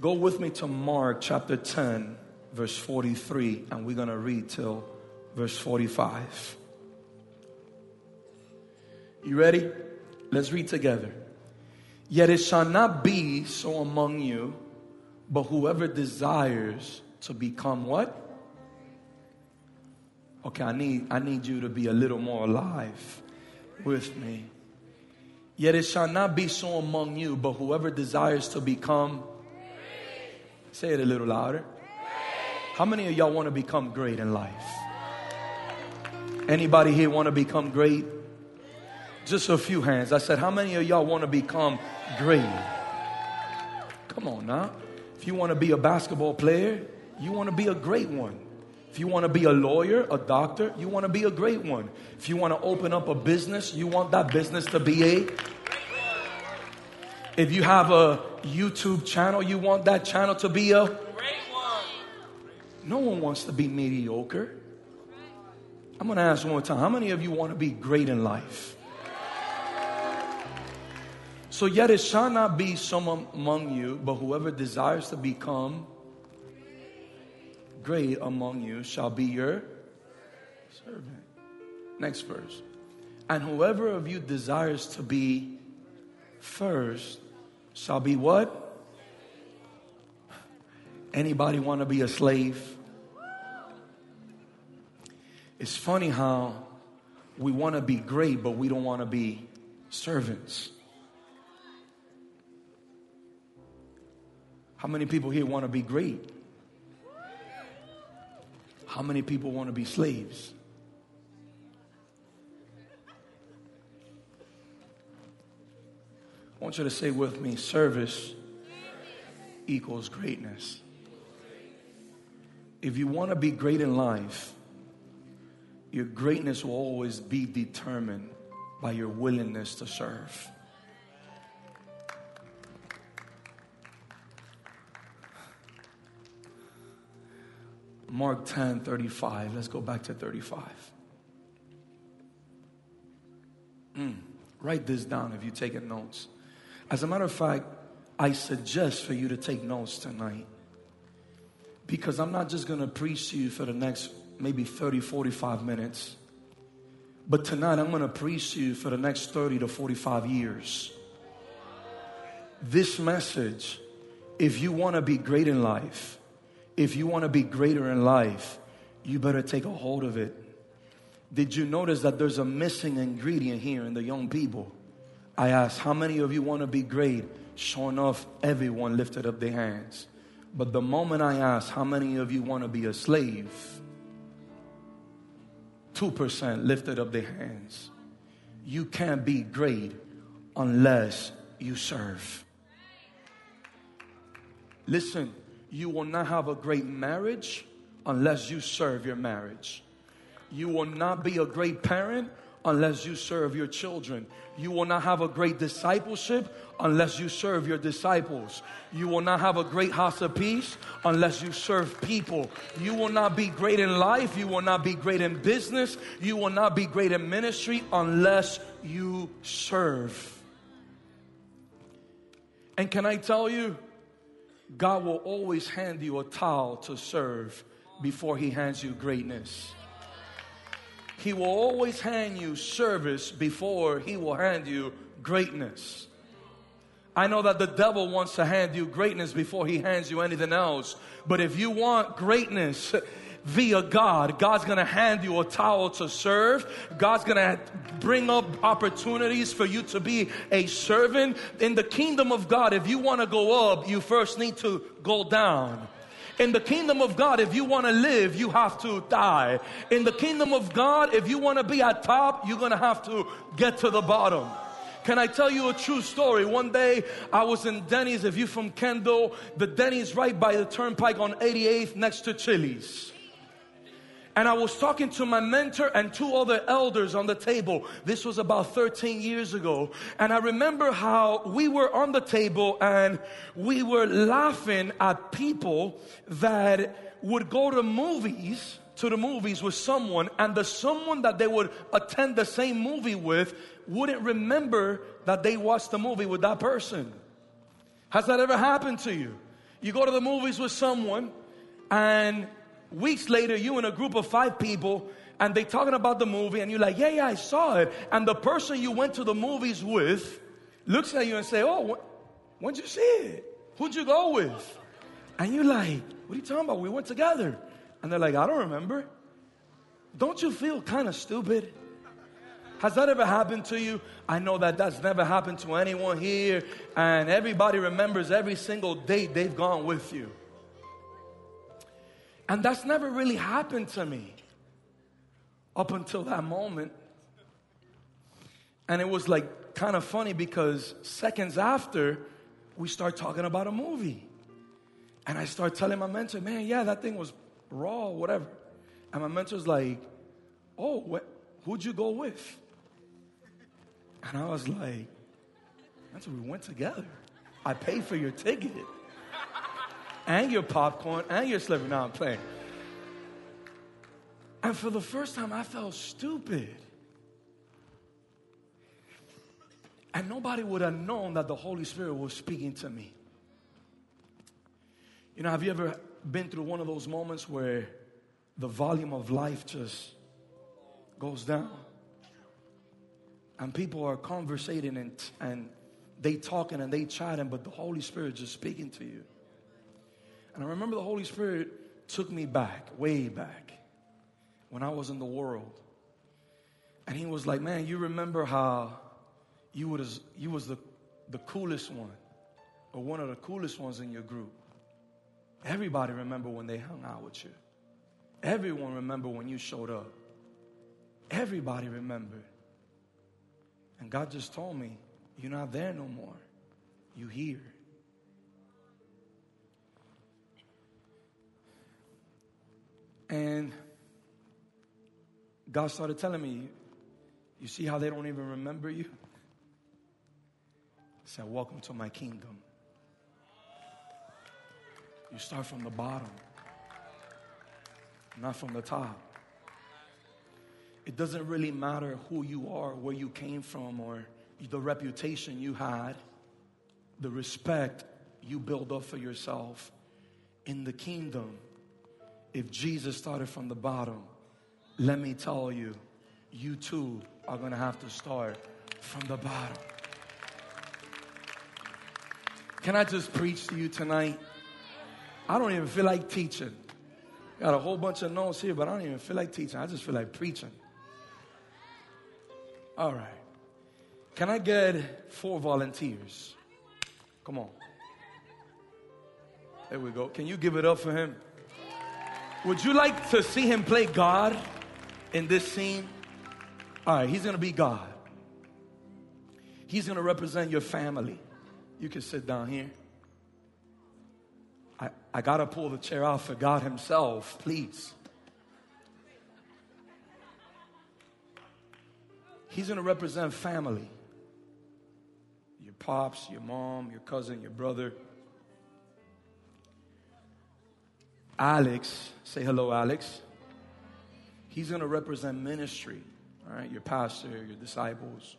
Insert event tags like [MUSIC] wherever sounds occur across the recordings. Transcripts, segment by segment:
Go with me to Mark chapter 10, verse 43, and we're going to read till verse 45. You ready? Let's read together. Yet it shall not be so among you, but whoever desires to become what? Okay, I need, I need you to be a little more alive with me. Yet it shall not be so among you, but whoever desires to become, say it a little louder. How many of y'all want to become great in life? Anybody here want to become great? Just a few hands. I said, how many of y'all want to become great? Come on now. If you want to be a basketball player, you want to be a great one. If you want to be a lawyer, a doctor, you want to be a great one. If you want to open up a business, you want that business to be a. If you have a YouTube channel, you want that channel to be a. Great one. No one wants to be mediocre. I'm going to ask one more time. How many of you want to be great in life? So, yet it shall not be some among you, but whoever desires to become great among you shall be your servant. Next verse. And whoever of you desires to be first shall be what? Anybody want to be a slave? It's funny how we want to be great, but we don't want to be servants. How many people here want to be great? How many people want to be slaves? I want you to say with me service equals greatness. If you want to be great in life, your greatness will always be determined by your willingness to serve. Mark 10 35. Let's go back to 35. Mm, write this down if you're taking notes. As a matter of fact, I suggest for you to take notes tonight because I'm not just going to preach to you for the next maybe 30, 45 minutes, but tonight I'm going to preach to you for the next 30 to 45 years. This message, if you want to be great in life, if you want to be greater in life, you better take a hold of it. Did you notice that there's a missing ingredient here in the young people? I asked, How many of you want to be great? Sure enough, everyone lifted up their hands. But the moment I asked, How many of you want to be a slave? 2% lifted up their hands. You can't be great unless you serve. Listen, you will not have a great marriage unless you serve your marriage. You will not be a great parent unless you serve your children. You will not have a great discipleship unless you serve your disciples. You will not have a great house of peace unless you serve people. You will not be great in life. You will not be great in business. You will not be great in ministry unless you serve. And can I tell you, God will always hand you a towel to serve before He hands you greatness. He will always hand you service before He will hand you greatness. I know that the devil wants to hand you greatness before he hands you anything else. But if you want greatness, via God. God's gonna hand you a towel to serve. God's gonna bring up opportunities for you to be a servant. In the kingdom of God, if you wanna go up, you first need to go down. In the kingdom of God, if you want to live, you have to die. In the kingdom of God, if you want to be at top, you're going to have to get to the bottom. Can I tell you a true story? One day I was in Denny's. If you're from Kendall, the Denny's right by the turnpike on 88th next to Chili's. And I was talking to my mentor and two other elders on the table. This was about 13 years ago. And I remember how we were on the table and we were laughing at people that would go to movies, to the movies with someone, and the someone that they would attend the same movie with wouldn't remember that they watched the movie with that person. Has that ever happened to you? You go to the movies with someone, and weeks later, you in a group of five people, and they talking about the movie, and you're like, yeah, yeah, I saw it. And the person you went to the movies with looks at you and say, oh, wh- when'd you see it? Who'd you go with? And you're like, what are you talking about? We went together. And they're like, I don't remember. Don't you feel kind of stupid? Has that ever happened to you? I know that that's never happened to anyone here, and everybody remembers every single date they've gone with you. And that's never really happened to me up until that moment. And it was like kind of funny because seconds after, we start talking about a movie. And I start telling my mentor, man, yeah, that thing was raw, whatever. And my mentor's like, oh, wh- who'd you go with? And I was like, mentor, we went together. I paid for your ticket and your popcorn and your slipper. Now I'm playing. And for the first time, I felt stupid. And nobody would have known that the Holy Spirit was speaking to me. You know, have you ever been through one of those moments where the volume of life just goes down? And people are conversating and, and they talking and they chatting, but the Holy Spirit just speaking to you. And I remember the Holy Spirit took me back, way back, when I was in the world. And he was like, man, you remember how you was, you was the, the coolest one, or one of the coolest ones in your group. Everybody remember when they hung out with you. Everyone remember when you showed up. Everybody remembered. And God just told me, you're not there no more. You here. And God started telling me, you see how they don't even remember you? He said, Welcome to my kingdom. You start from the bottom, not from the top. It doesn't really matter who you are, where you came from, or the reputation you had, the respect you build up for yourself. In the kingdom, if Jesus started from the bottom, let me tell you, you too are going to have to start from the bottom. Can I just preach to you tonight? I don't even feel like teaching. Got a whole bunch of notes here, but I don't even feel like teaching. I just feel like preaching. All right. Can I get four volunteers? Come on. There we go. Can you give it up for him? Would you like to see him play God in this scene? All right, he's going to be God. He's going to represent your family. You can sit down here. I, I got to pull the chair out for God Himself, please. He's going to represent family your pops, your mom, your cousin, your brother. Alex, say hello, Alex. He's going to represent ministry, all right, your pastor, your disciples.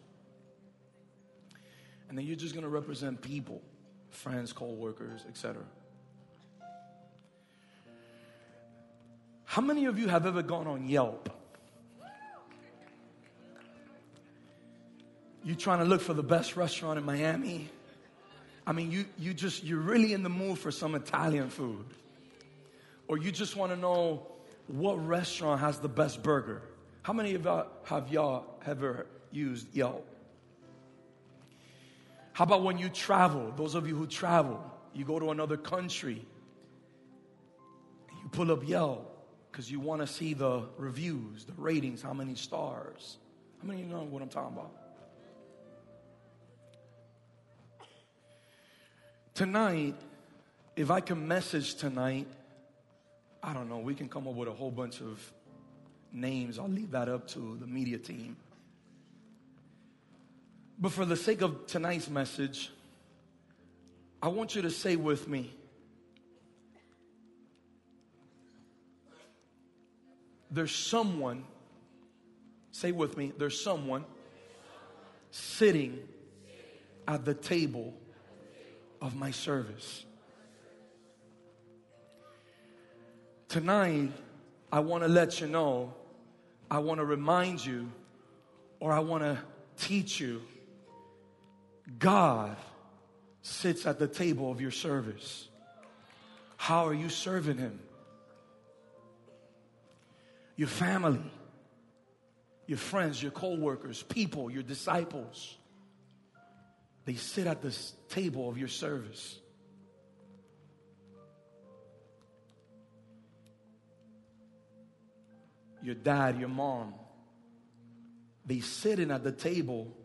And then you're just going to represent people, friends, co-workers, etc. How many of you have ever gone on Yelp? You trying to look for the best restaurant in Miami? I mean, you, you just, you're really in the mood for some Italian food. Or you just want to know what restaurant has the best burger. How many of y'all have y'all ever used Yelp? How about when you travel? Those of you who travel, you go to another country, you pull up Yelp because you want to see the reviews, the ratings, how many stars. How many of you know what I'm talking about? Tonight, if I can message tonight, I don't know, we can come up with a whole bunch of names. I'll leave that up to the media team. But for the sake of tonight's message, I want you to say with me there's someone, say with me, there's someone sitting at the table of my service. Tonight, I want to let you know, I want to remind you, or I want to teach you God sits at the table of your service. How are you serving Him? Your family, your friends, your co workers, people, your disciples, they sit at the table of your service. Your dad, your mom, they sitting at the table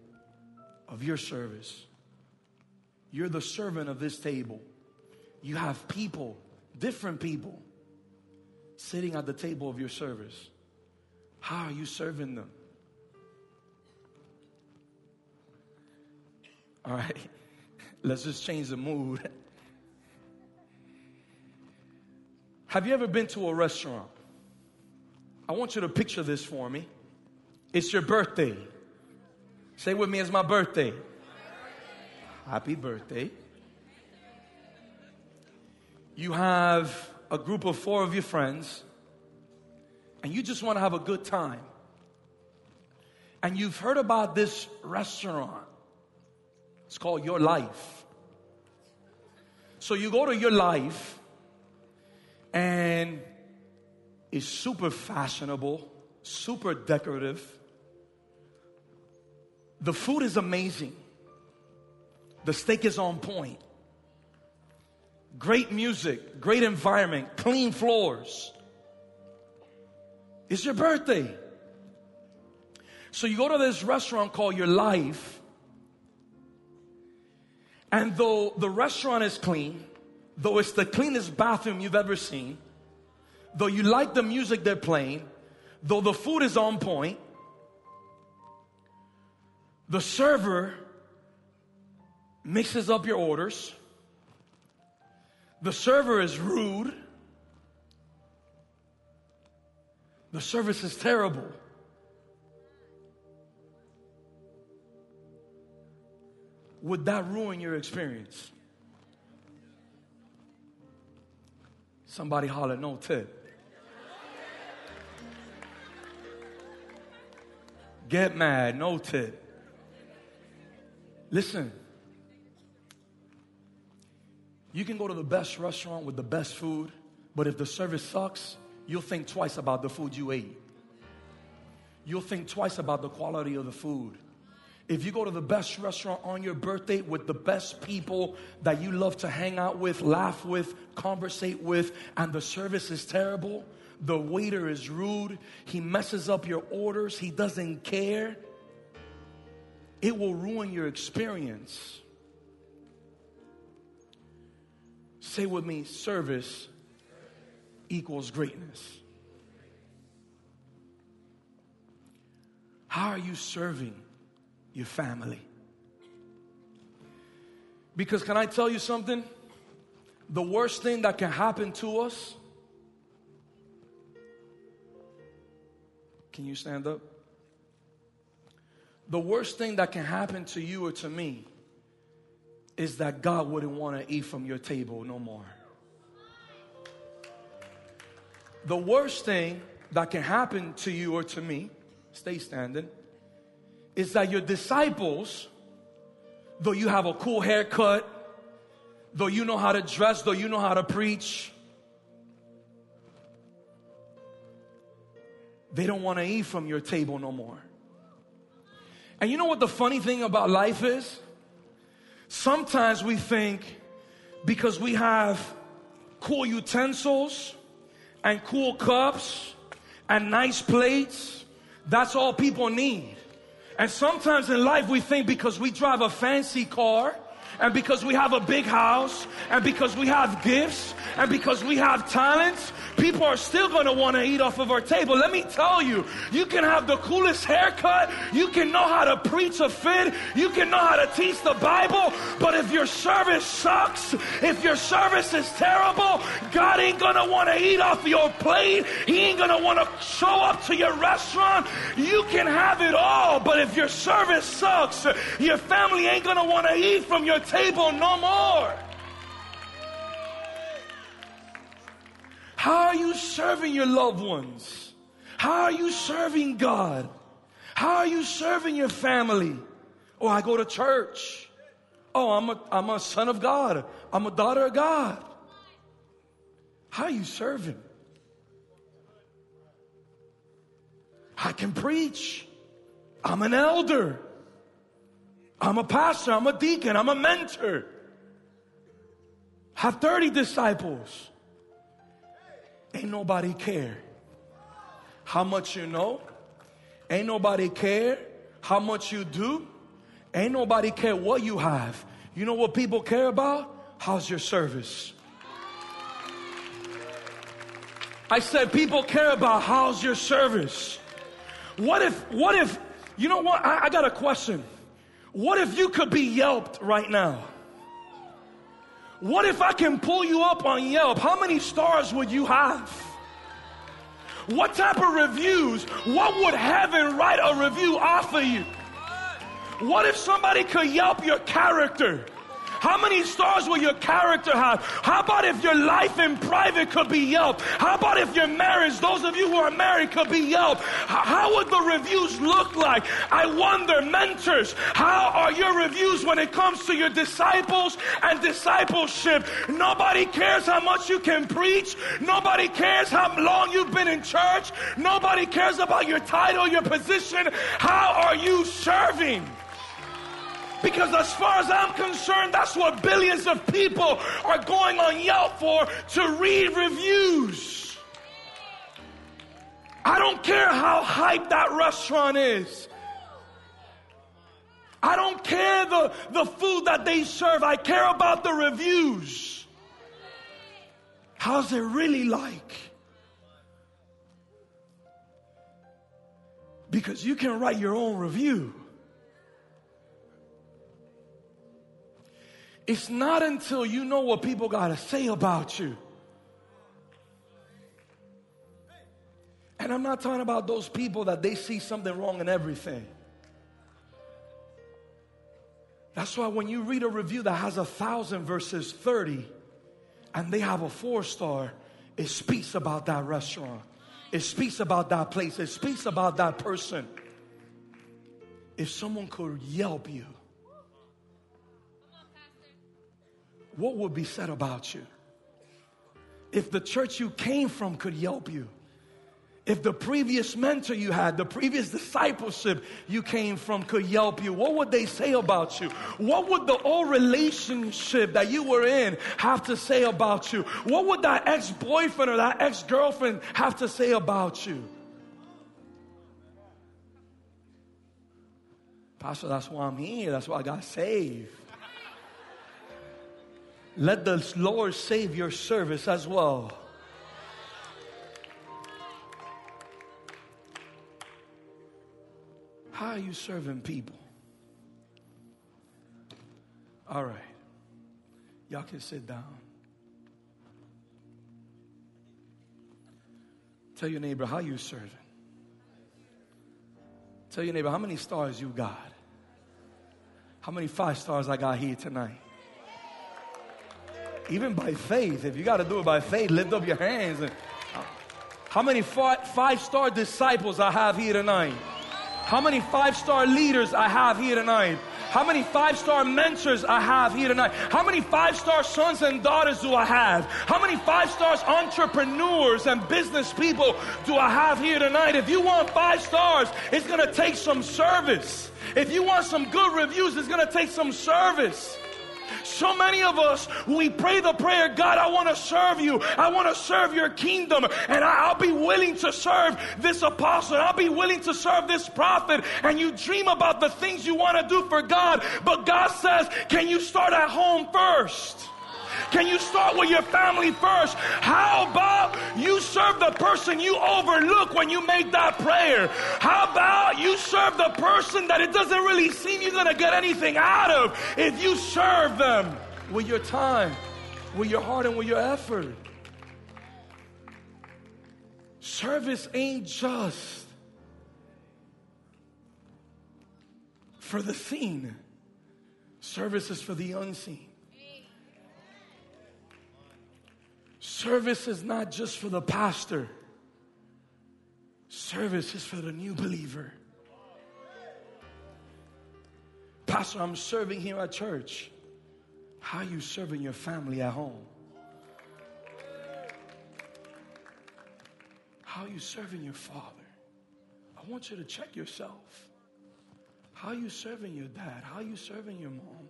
of your service. You're the servant of this table. You have people, different people, sitting at the table of your service. How are you serving them? [LAUGHS] All right, [LAUGHS] let's just change the mood. [LAUGHS] Have you ever been to a restaurant? I want you to picture this for me. It's your birthday. Say with me, it's my birthday. Happy birthday. You have a group of four of your friends, and you just want to have a good time. And you've heard about this restaurant. It's called Your Life. So you go to Your Life, and is super fashionable, super decorative. The food is amazing. The steak is on point. Great music, great environment, clean floors. It's your birthday. So you go to this restaurant called Your Life, and though the restaurant is clean, though it's the cleanest bathroom you've ever seen, though you like the music they're playing, though the food is on point, the server mixes up your orders. The server is rude. The service is terrible. Would that ruin your experience? Somebody holler, no tip. Get mad, no tip. Listen, you can go to the best restaurant with the best food, but if the service sucks, you'll think twice about the food you ate. You'll think twice about the quality of the food. If you go to the best restaurant on your birthday with the best people that you love to hang out with, laugh with, conversate with, and the service is terrible, the waiter is rude, he messes up your orders, he doesn't care, it will ruin your experience. Say with me service equals greatness. How are you serving your family? Because, can I tell you something? The worst thing that can happen to us Can you stand up? The worst thing that can happen to you or to me is that God wouldn't want to eat from your table no more. The worst thing that can happen to you or to me, stay standing, is that your disciples, though you have a cool haircut, though you know how to dress, though you know how to preach, they don't want to eat from your table no more. And you know what the funny thing about life is? Sometimes we think because we have cool utensils and cool cups and nice plates, that's all people need. And sometimes in life we think because we drive a fancy car and because we have a big house and because we have gifts and because we have talents, people are still going to want to eat off of our table. Let me tell you, you can have the coolest haircut, you can know how to preach a fit, you can know how to teach the Bible, but if your service sucks, if your service is terrible, God ain't going to want to eat off your plate. He ain't going to want to show up to your restaurant. You can have it all, but if your service sucks, your family ain't going to want to eat from your table no more. How are you serving your loved ones? How are you serving God? How are you serving your family? Oh, I go to church. Oh, I'm a, I'm a son of God. I'm a daughter of God. How are you serving? I can preach. I'm an elder. I'm a pastor. I'm a deacon. I'm a mentor. Have 30 disciples. Ain't nobody care how much you know. Ain't nobody care how much you do. Ain't nobody care what you have. You know what people care about? How's your service? I said people care about how's your service. What if, what if, you know what? I, I got a question. What if you could be yelped right now? What if I can pull you up on Yelp? How many stars would you have? What type of reviews? What would heaven write a review off of you? What if somebody could Yelp your character? How many stars will your character have? How about if your life in private could be Yelp? How about if your marriage, those of you who are married, could be Yelp? How would the reviews look like? I wonder, mentors, how are your reviews when it comes to your disciples and discipleship? Nobody cares how much you can preach. Nobody cares how long you've been in church. Nobody cares about your title, your position. How are you serving? Because as far as I'm concerned, that's what billions of people are going on Yelp for to read reviews. I don't care how hyped that restaurant is. I don't care the, the food that they serve. I care about the reviews. How's it really like? Because you can write your own review. It's not until you know what people got to say about you. And I'm not talking about those people that they see something wrong in everything. That's why when you read a review that has a thousand versus 30 and they have a four star, it speaks about that restaurant. It speaks about that place. It speaks about that person. If someone could Yelp you, what would be said about you? If the church you came from could Yelp you, if the previous mentor you had, the previous discipleship you came from could Yelp you, what would they say about you? What would the old relationship that you were in have to say about you? What would that ex boyfriend or that ex girlfriend have to say about you? Pastor, that's why I'm here. That's why I got saved. Let the Lord save your service as well. How are you serving people? All right. Y'all can sit down. Tell your neighbor how you serving. Tell your neighbor how many stars you got. How many five stars I got here tonight. Even by faith, if you got to do it by faith, lift up your hands. And, how many five star disciples I have here tonight? How many five star leaders I have here tonight? How many five star mentors I have here tonight? How many five star sons and daughters do I have? How many five stars entrepreneurs and business people do I have here tonight? If you want five stars, it's going to take some service. If you want some good reviews, it's going to take some service. So many of us, we pray the prayer, God, I want to serve you. I want to serve your kingdom. And I, will be willing to serve this apostle. I'll be willing to serve this prophet. And you dream about the things you want to do for God. But God says, can you start at home first? Can you start with your family first? How about you serve the person you overlook when you make that prayer? How about you serve the person that it doesn't really seem you're going to get anything out of if you serve them with your time, with your heart, and with your effort? Service ain't just for the seen. Service is for the unseen. Service is not just for the pastor. Service is for the new believer. Pastor, I'm serving here at church. How are you serving your family at home? How are you serving your father? I want you to check yourself. How are you serving your dad? How are you serving your mom?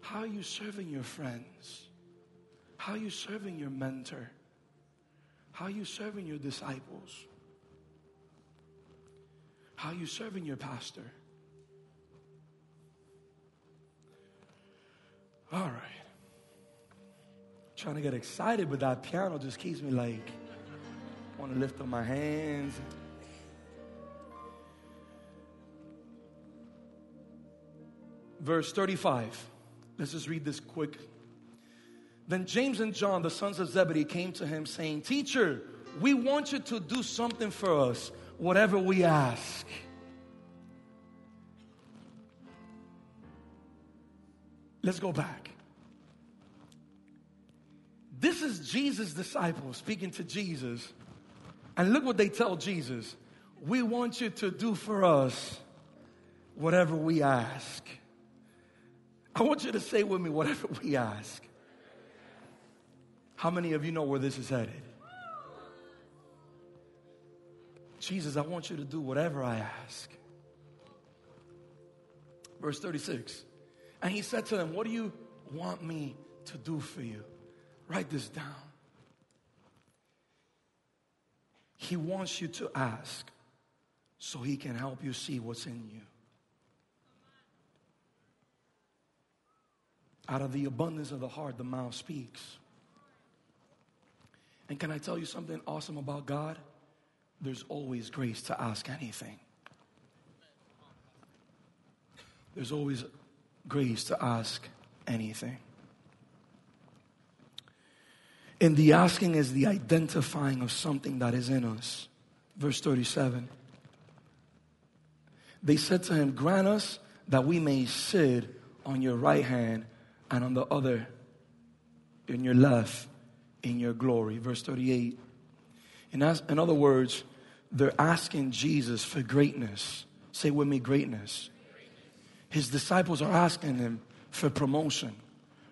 How are you serving your friends? How are you serving your mentor? How are you serving your disciples? How are you serving your pastor? All right. Trying to get excited, but that piano just keeps me like, want to lift up my hands. Verse 35. Let's just read this quick. Then James and John, the sons of Zebedee, came to him saying, Teacher, we want you to do something for us, whatever we ask. Let's go back. This is Jesus' disciples speaking to Jesus. And look what they tell Jesus. We want you to do for us whatever we ask. I want you to say with me, whatever we ask. How many of you know where this is headed? Jesus, I want you to do whatever I ask. Verse 36. And he said to them, What do you want me to do for you? Write this down. He wants you to ask so he can help you see what's in you. Out of the abundance of the heart, the mouth speaks. And can I tell you something awesome about God? There's always grace to ask anything. There's always grace to ask anything. And the asking is the identifying of something that is in us. Verse 37. They said to him, Grant us that we may sit on your right hand and on the other in your left in your glory. Verse 38. In, as, in other words, they're asking Jesus for greatness. Say with me, greatness. His disciples are asking him for promotion.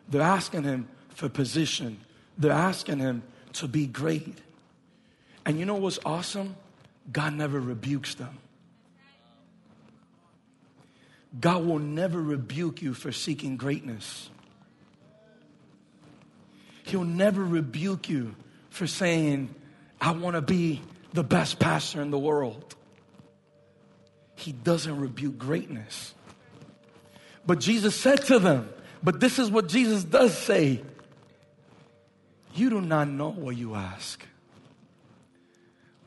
They're asking him for position. They're asking him to be great. And you know what's awesome? God never rebukes them. God will never rebuke you for seeking greatness. He'll never rebuke you for saying, I want to be the best pastor in the world. He doesn't rebuke greatness. But Jesus said to them, but this is what Jesus does say You do not know what you ask.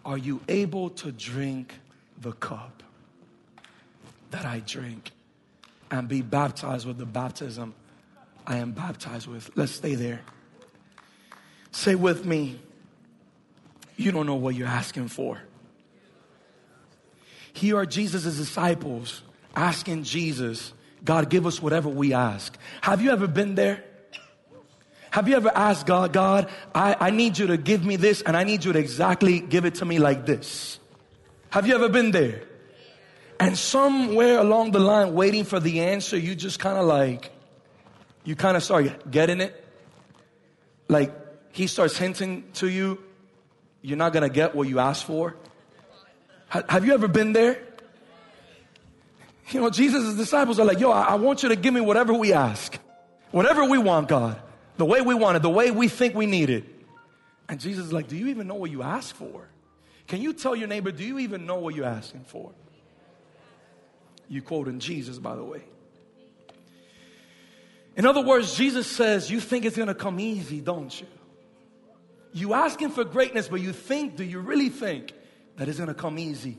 Are you able to drink the cup that I drink and be baptized with the baptism I am baptized with? Let's stay there. Say with me, you don't know what you're asking for. Here are Jesus' disciples asking Jesus, God, give us whatever we ask. Have you ever been there? Have you ever asked God, God, I, I need you to give me this and I need you to exactly give it to me like this? Have you ever been there? And somewhere along the line, waiting for the answer, you just kind of like, you kind of start getting it. Like, he starts hinting to you, you're not to get what you asked for. Have you ever been there? You know, Jesus' disciples are like, yo, I want you to give me whatever we ask. Whatever we want, God. The way we want it, the way we think we need it. And Jesus is like, do you even know what you ask for? Can you tell your neighbor, do you even know what you're asking for? You quoting Jesus, by the way. In other words, Jesus says, you think it's to come easy, don't you? You asking for greatness, but you think, do you really think that it's going to come easy?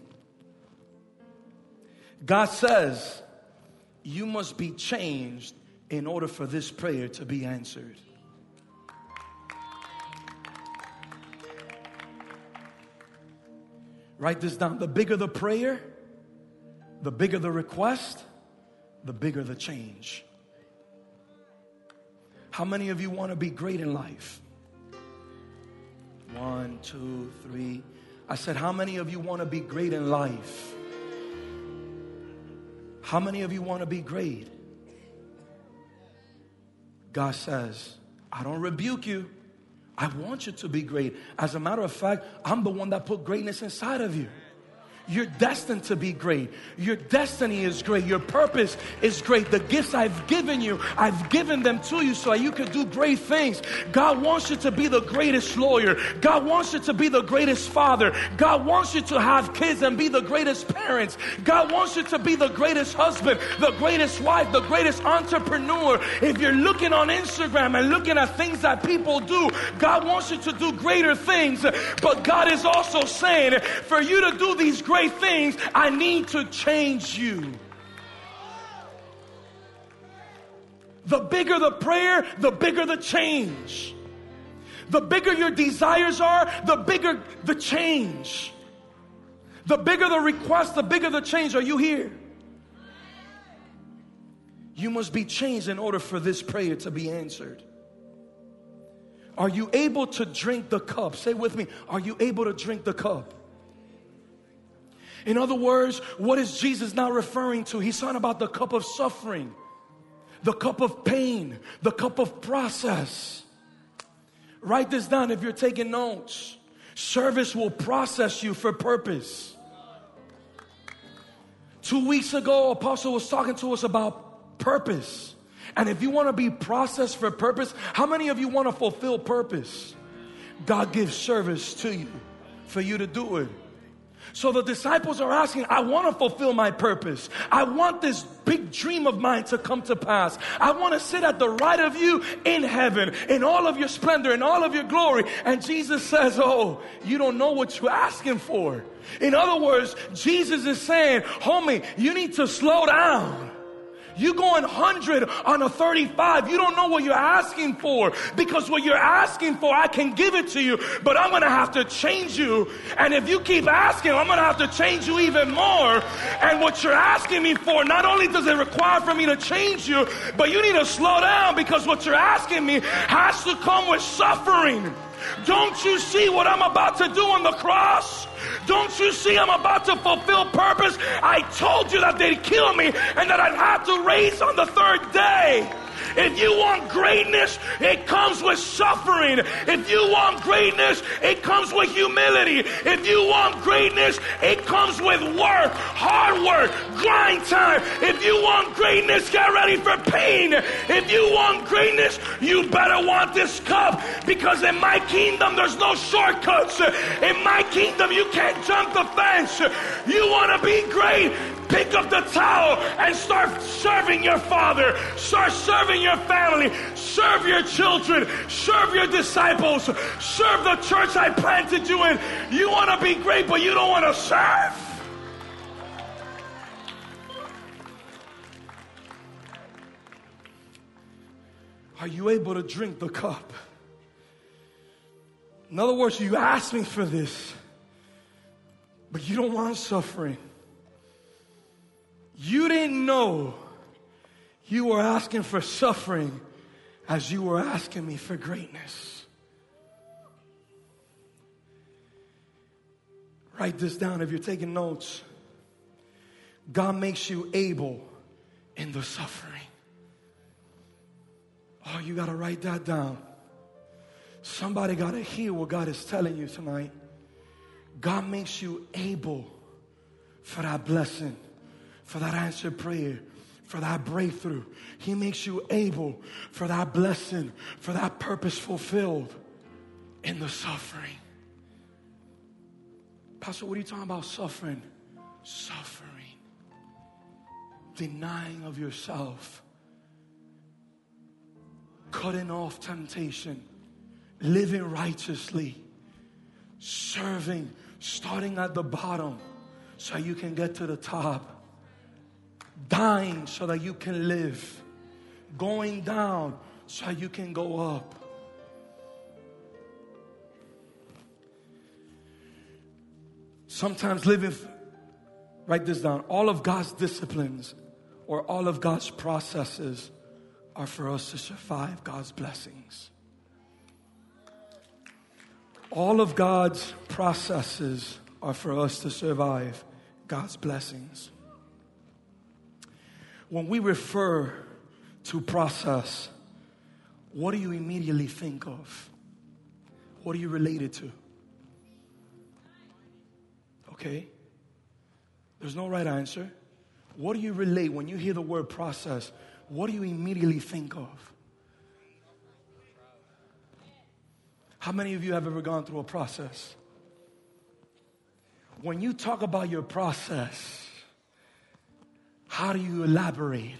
God says, you must be changed in order for this prayer to be answered. Write this down. The bigger the prayer, the bigger the request, the bigger the change. How many of you want to be great in life? One, two, three. I said, How many of you want to be great in life? How many of you want to be great? God says, I don't rebuke you. I want you to be great. As a matter of fact, I'm the one that put greatness inside of you. You're destined to be great. Your destiny is great. Your purpose is great. The gifts I've given you, I've given them to you so you can do great things. God wants you to be the greatest lawyer. God wants you to be the greatest father. God wants you to have kids and be the greatest parents. God wants you to be the greatest husband, the greatest wife, the greatest entrepreneur. If you're looking on Instagram and looking at things that people do, God wants you to do greater things. But God is also saying, for you to do these great great things, I need to change you. The bigger the prayer, the bigger the change. The bigger your desires are, the bigger the change. The bigger the request, the bigger the change. Are you here? You must be changed in order for this prayer to be answered. Are you able to drink the cup? Say with me, are you able to drink the cup? In other words, what is Jesus now referring to? He's talking about the cup of suffering, the cup of pain, the cup of process. Write this down if you're taking notes. Service will process you for purpose. Two weeks ago, Apostle was talking to us about purpose. And if you want to be processed for purpose, how many of you want to fulfill purpose? God gives service to you for you to do it. So the disciples are asking, I want to fulfill my purpose. I want this big dream of mine to come to pass. I want to sit at the right of you in heaven, in all of your splendor, in all of your glory. And Jesus says, Oh, you don't know what you're asking for. In other words, Jesus is saying, Homie, you need to slow down. You going 100 on a 35. You don't know what you're asking for because what you're asking for, I can give it to you, but I'm going to have to change you. And if you keep asking, I'm going to have to change you even more. And what you're asking me for, not only does it require for me to change you, but you need to slow down because what you're asking me has to come with suffering. Don't you see what I'm about to do on the cross? Don't you see I'm about to fulfill purpose? I told you that they'd kill me and that I'd have to raise on the third day. If you want greatness, it comes with suffering. If you want greatness, it comes with humility. If you want greatness, it comes with work, hard work, grind time. If you want greatness, get ready for pain. If you want greatness, you better want this cup because in my kingdom, there's no shortcuts. In my kingdom, you can't jump the fence. You want to be great, Pick up the towel and start serving your father. Start serving your family. Serve your children. Serve your disciples. Serve the church I planted you in. You want to be great, but you don't want to serve? Are you able to drink the cup? In other words, you asked me for this, but you don't want suffering. You didn't know you were asking for suffering as you were asking me for greatness. Write this down if you're taking notes. God makes you able in the suffering. Oh, you got to write that down. Somebody got to hear what God is telling you tonight. God makes you able for that blessing for that answered prayer, for that breakthrough. He makes you able for that blessing, for that purpose fulfilled in the suffering. Pastor, what are you talking about suffering? Suffering. Denying of yourself. Cutting off temptation. Living righteously. Serving. Starting at the bottom so you can get to the top dying so that you can live, going down so you can go up. Sometimes living, write this down, all of God's disciplines or all of God's processes are for us to survive God's blessings. All of God's processes are for us to survive God's blessings. When we refer to process, what do you immediately think of? What are you related to? Okay? There's no right answer. What do you relate when you hear the word process? What do you immediately think of? How many of you have ever gone through a process? When you talk about your process, how do you elaborate?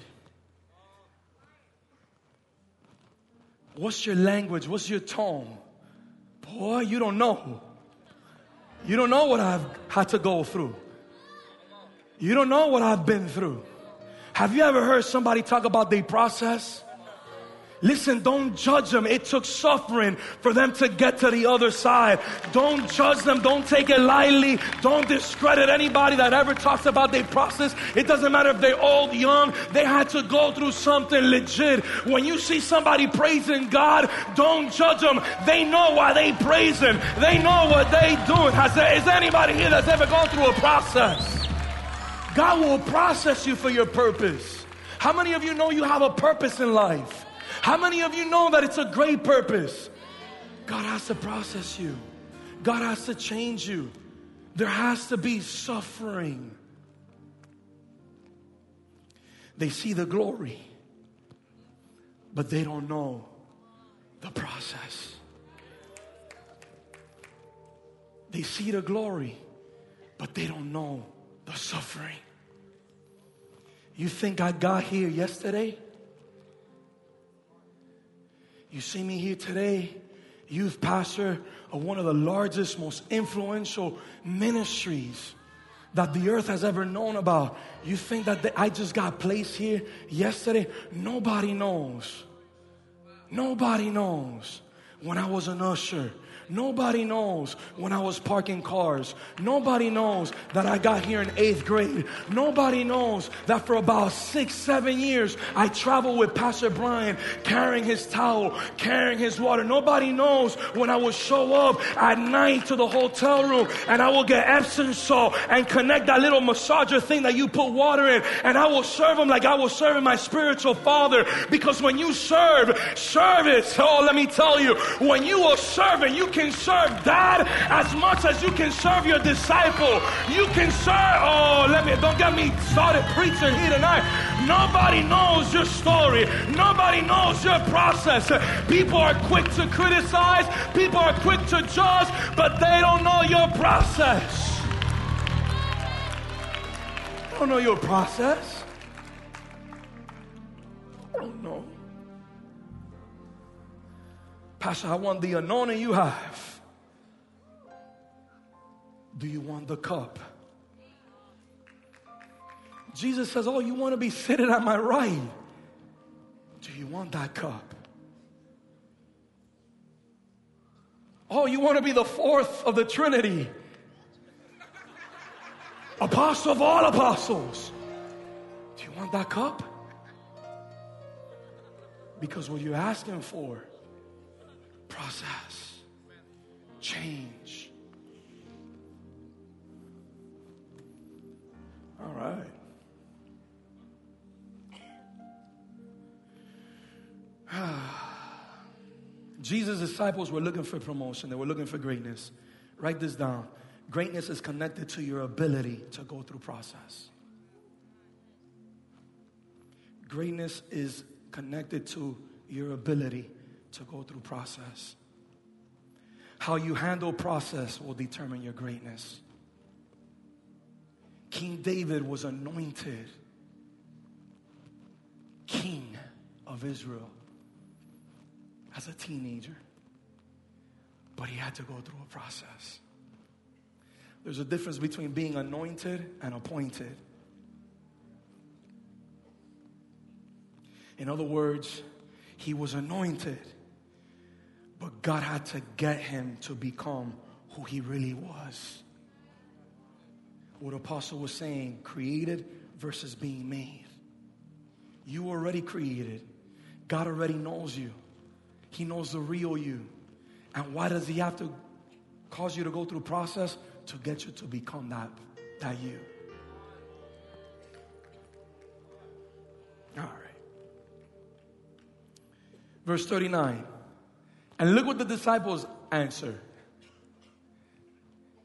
What's your language? What's your tone? Boy, you don't know. You don't know what I've had to go through. You don't know what I've been through. Have you ever heard somebody talk about their process? Listen, don't judge them. It took suffering for them to get to the other side. Don't judge them. Don't take it lightly. Don't discredit anybody that ever talks about their process. It doesn't matter if they're old, young. They had to go through something legit. When you see somebody praising God, don't judge them. They know why they praise Him. They know what they doing. Has there, is anybody here that's ever gone through a process? God will process you for your purpose. How many of you know you have a purpose in life? How many of you know that it's a great purpose? God has to process you, God has to change you. There has to be suffering. They see the glory, but they don't know the process. They see the glory, but they don't know the suffering. You think I got here yesterday? You see me here today, youth pastor of one of the largest, most influential ministries that the earth has ever known about. You think that the, I just got placed here yesterday? Nobody knows. Nobody knows. When I was an usher, Nobody knows when I was parking cars. Nobody knows that I got here in eighth grade. Nobody knows that for about six, seven years I traveled with Pastor Brian carrying his towel, carrying his water. Nobody knows when I will show up at night to the hotel room and I will get Epsom salt and connect that little massager thing that you put water in and I will serve him like I was serving my spiritual father. Because when you serve, service, oh, let me tell you, when you are serving, you can serve God as much as you can serve your disciple. You can serve, oh, let me, don't get me started preaching here tonight. Nobody knows your story. Nobody knows your process. People are quick to criticize. People are quick to judge, but they don't know your process. They don't know your process. Oh, I don't know. Pastor, I want the anointing you have. Do you want the cup? Jesus says, Oh, you want to be sitting at my right. Do you want that cup? Oh, you want to be the fourth of the Trinity. Apostle of all apostles. Do you want that cup? Because what you're asking for process, change. All right. [SIGHS] Jesus' disciples were looking for promotion, they were looking for greatness. Write this down. Greatness is connected to your ability to go through process. Greatness is connected to your ability to go through process. How you handle process will determine your greatness. King David was anointed king of Israel as a teenager, but he had to go through a process. There's a difference between being anointed and appointed. In other words, he was anointed but God had to get him to become who he really was. What the Apostle was saying created versus being made. You already created. God already knows you. He knows the real you. And why does He have to cause you to go through process? To get you to become that, that you. All right. Verse 39. And look what the disciples answer.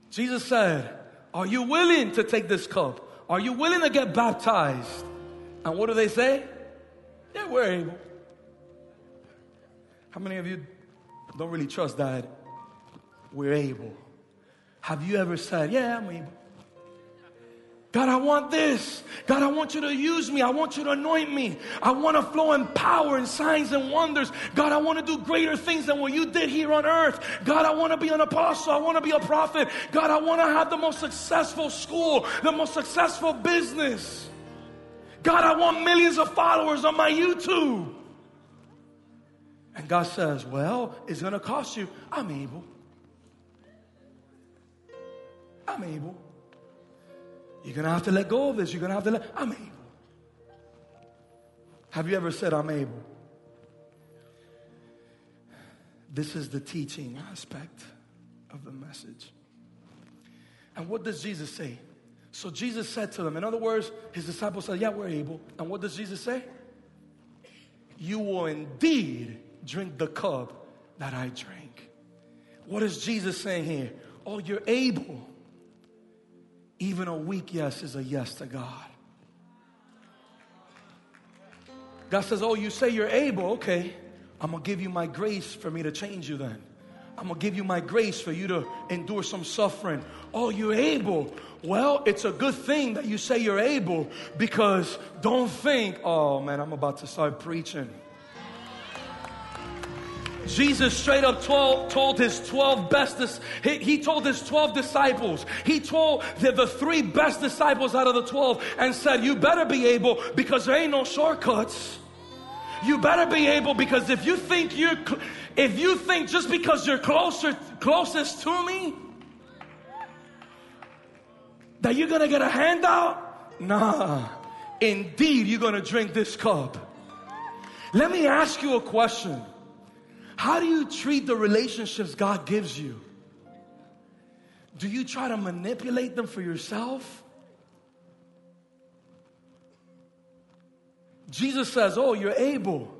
Jesus said, Are you willing to take this cup? Are you willing to get baptized? And what do they say? Yeah, we're able. How many of you don't really trust that we're able? Have you ever said, Yeah, I'm able? God, I want this. God, I want you to use me. I want you to anoint me. I want to flow in power and signs and wonders. God, I want to do greater things than what you did here on earth. God, I want to be an apostle. I want to be a prophet. God, I want to have the most successful school, the most successful business. God, I want millions of followers on my YouTube. And God says, Well, it's going to cost you. I'm able. I'm able. You're going to have to let go of this. You're going to have to let, I'm able. Have you ever said, I'm able? This is the teaching aspect of the message. And what does Jesus say? So Jesus said to them, in other words, his disciples said, Yeah, we're able. And what does Jesus say? You will indeed drink the cup that I drink. What is Jesus saying here? Oh, you're able. Even a weak yes is a yes to God. God says, Oh, you say you're able. Okay. I'm going to give you my grace for me to change you then. I'm going to give you my grace for you to endure some suffering. Oh, you're able. Well, it's a good thing that you say you're able because don't think, oh man, I'm about to start preaching. Jesus straight up told, told his 12 best, he, he, told his 12 disciples, he told the, the three best disciples out of the 12 and said, You better be able because there ain't no shortcuts. You better be able because if you think you're, if you think just because you're closer, closest to me, that you're gonna get a handout, nah. Indeed, you're gonna drink this cup. Let me ask you a question. How do you treat the relationships God gives you? Do you try to manipulate them for yourself? Jesus says, Oh, you're able.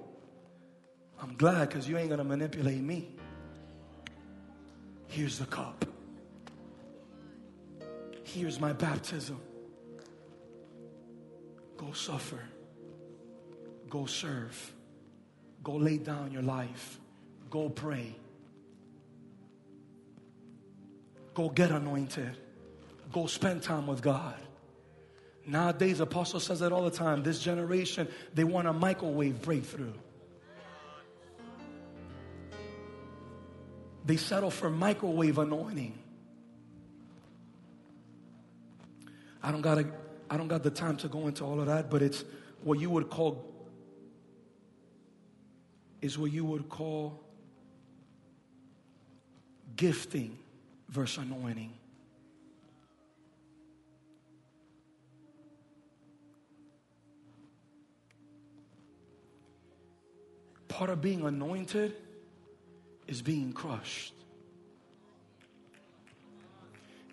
I'm glad because you ain't going to manipulate me. Here's the cup. Here's my baptism. Go suffer. Go serve. Go lay down your life. Go pray. Go get anointed. Go spend time with God. Nowadays, Apostle says it all the time. This generation, they want a microwave breakthrough. They settle for microwave anointing. I don't got I don't got the time to go into all of that, but it's what you would call is what you would call gifting versus anointing. Part of being anointed is being crushed.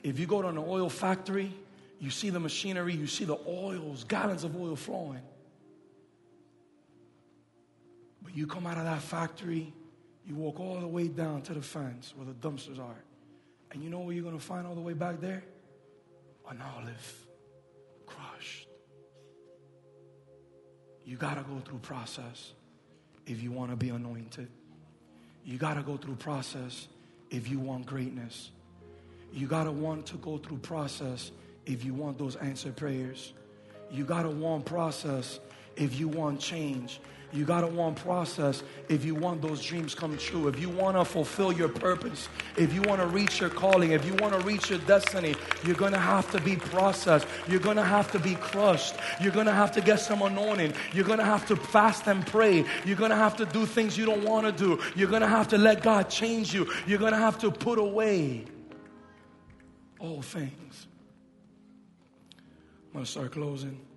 If you go to an oil factory, you see the machinery, you see the oils, gallons of oil flowing. But you come out of that factory, you walk all the way down to the fence where the dumpsters are. And you know where you're going to find all the way back there? An olive crushed. You got to go through process if you want to be anointed. You got to go through process if you want greatness. You got to want to go through process if you want those answered prayers. You got to want process if you want change. You got to want process if you want those dreams come true. If you want to fulfill your purpose, if you want to reach your calling, if you want to reach your destiny, you're going to have to be processed. You're going to have to be crushed. You're going to have to get some anointing. You're going to have to fast and pray. You're going to have to do things you don't want to do. You're going to have to let God change you. You're going to have to put away all things. I'm going to start closing.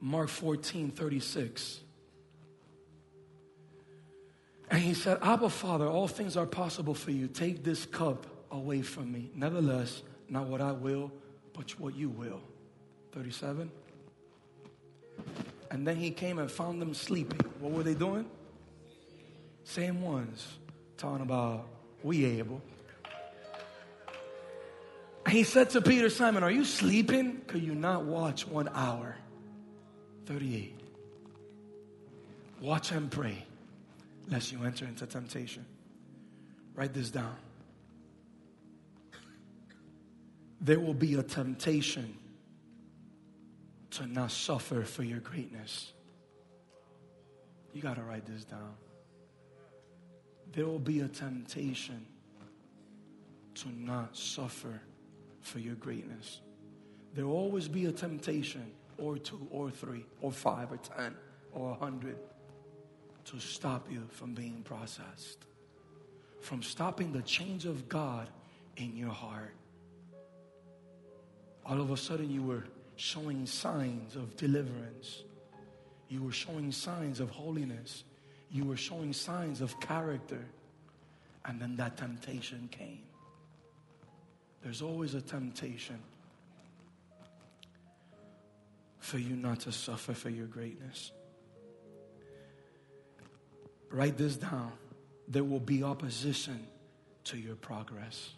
Mark 14, 36. And he said, Abba, Father, all things are possible for you. Take this cup away from me. Nevertheless, not what I will, but what you will. 37. And then he came and found them sleeping. What were they doing? Same ones. Talking about, we able. And he said to Peter, Simon, are you sleeping? Could you not watch one hour? 38. Watch and pray, lest you enter into temptation. Write this down. There will be a temptation to not suffer for your greatness. You got to write this down. There will be a temptation to not suffer for your greatness. There will always be a temptation, or two, or three, or five, or ten, or a hundred, to stop you from being processed, from stopping the change of God in your heart. All of a sudden, you were showing signs of deliverance. You were showing signs of holiness. You were showing signs of character. And then that temptation came. There's always a temptation for you not to suffer for your greatness. Write this down. There will be opposition to your progress.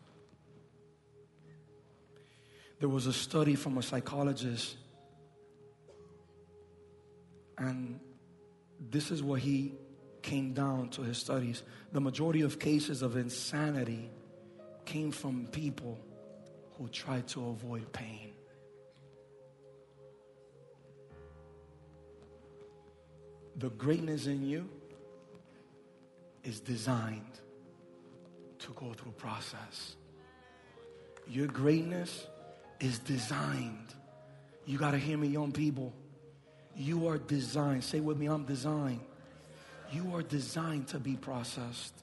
There was a study from a psychologist, and this is what he came down to his studies. The majority of cases of insanity came from people who tried to avoid pain. The greatness in you is designed to go through process. Your greatness is designed. You got to hear me, young people. You are designed. Say with me, I'm designed. You are designed to be processed.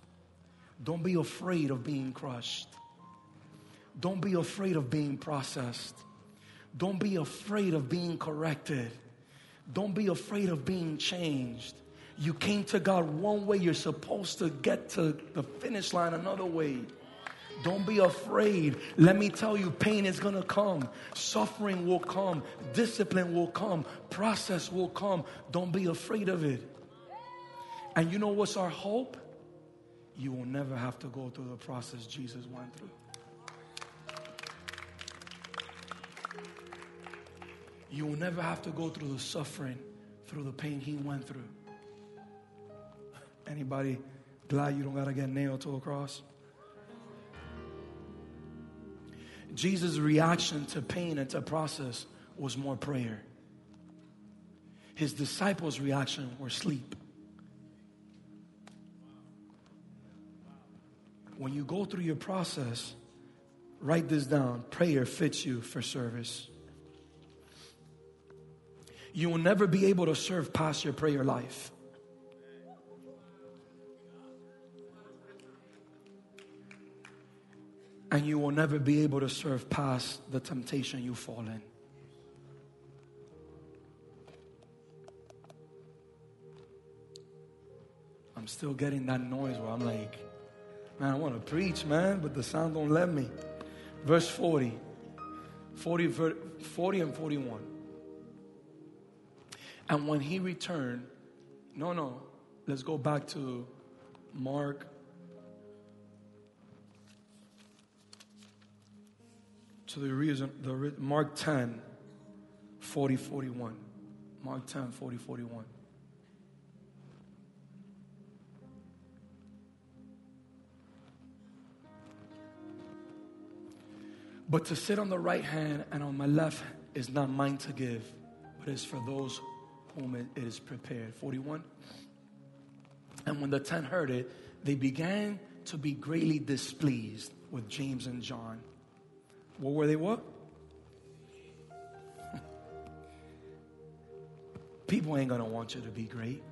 Don't be afraid of being crushed. Don't be afraid of being processed. Don't be afraid of being corrected. Don't be afraid of being changed. You came to God one way, you're supposed to get to the finish line another way. Don't be afraid. Let me tell you, pain is going to come. Suffering will come. Discipline will come. Process will come. Don't be afraid of it. And you know what's our hope? You will never have to go through the process Jesus went through. You will never have to go through the suffering, through the pain he went through. Anybody glad you don't got to get nailed to a cross? Jesus' reaction to pain and to process was more prayer. His disciples' reaction were sleep. When you go through your process, write this down. Prayer fits you for service. You will never be able to serve past your prayer life. and you will never be able to serve past the temptation you fall in. I'm still getting that noise where I'm like, man, I want to preach, man, but the sound don't let me. Verse 40, 40, 40 and 41. And when he returned, no, no, let's go back to Mark to the reason, the Mark 10, 40, 41. Mark 10, 40, 41. But to sit on the right hand and on my left is not mine to give, but is for those whom it is prepared. 41. And when the ten heard it, they began to be greatly displeased with James and John. What were they what? [LAUGHS] People ain't to want you to be great.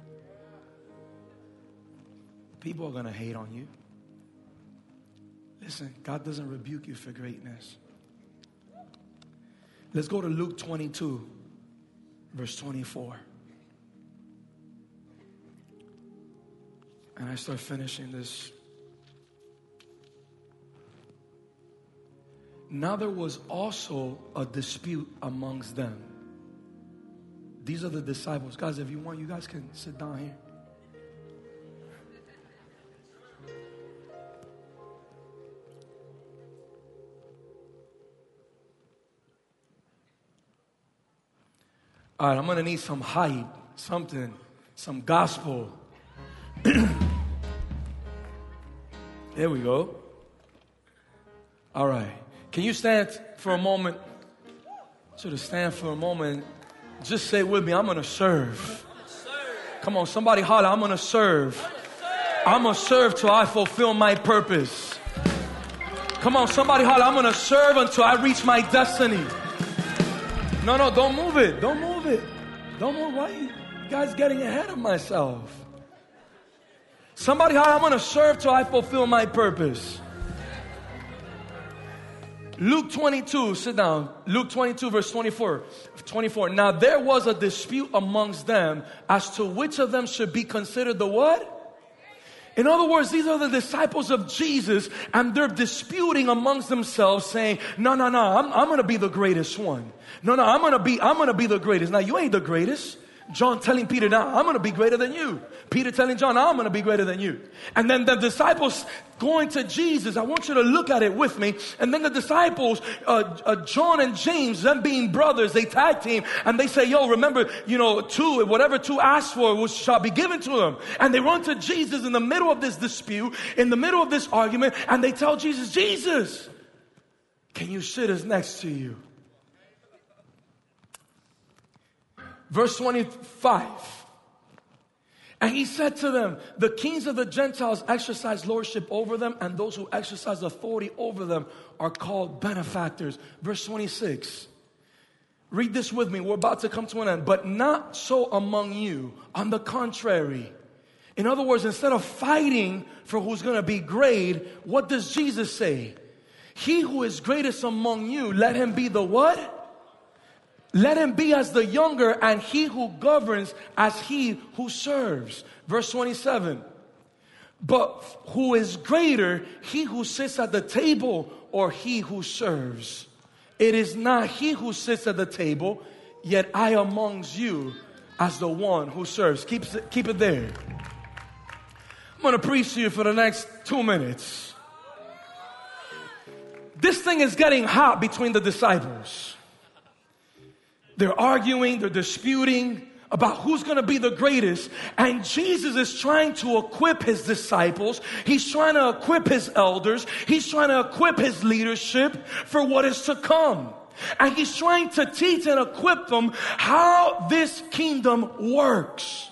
People are to hate on you. Listen, God doesn't rebuke you for greatness. Let's go to Luke 22, verse 24. And I start finishing this. Now there was also a dispute amongst them. These are the disciples. Guys, if you want, you guys can sit down here. All right, I'm going to need some hype, something, some gospel. [CLEARS THROAT] there we go. All right. Can you stand for a moment? So to stand for a moment, just say with me, I'm going to serve. Come on, somebody holler, I'm going to serve. I'm going to serve till I fulfill my purpose. Come on, somebody holler, I'm going to serve until I reach my destiny. No, no, don't move it. Don't move it. Don't move. Why you guys getting ahead of myself? Somebody, I'm going to serve till I fulfill my purpose. Luke 22, sit down. Luke 22, verse 24. 24. Now there was a dispute amongst them as to which of them should be considered the what? In other words, these are the disciples of Jesus and they're disputing amongst themselves saying, no, no, no, I'm, I'm going to be the greatest one. No, no, I'm going to be, I'm going to be the greatest. Now you ain't the greatest. John telling Peter, now I'm going to be greater than you. Peter telling John, I'm going to be greater than you. And then the disciples going to Jesus, I want you to look at it with me. And then the disciples, uh, uh, John and James, them being brothers, they tag team and they say, yo, remember, you know, two, whatever two asked for was, shall be given to them. And they run to Jesus in the middle of this dispute, in the middle of this argument, and they tell Jesus, Jesus, can you sit us next to you? Verse 25. And he said to them, The kings of the Gentiles exercise lordship over them, and those who exercise authority over them are called benefactors. Verse 26. Read this with me. We're about to come to an end. But not so among you. On the contrary. In other words, instead of fighting for who's going to be great, what does Jesus say? He who is greatest among you, let him be the what? Let him be as the younger, and he who governs as he who serves. Verse 27. But who is greater, he who sits at the table or he who serves? It is not he who sits at the table, yet I amongst you as the one who serves. Keep, keep it there. I'm going to preach to you for the next two minutes. This thing is getting hot between the disciples. They're arguing, they're disputing about who's going to be the greatest. And Jesus is trying to equip his disciples. He's trying to equip his elders. He's trying to equip his leadership for what is to come. And he's trying to teach and equip them how this kingdom works.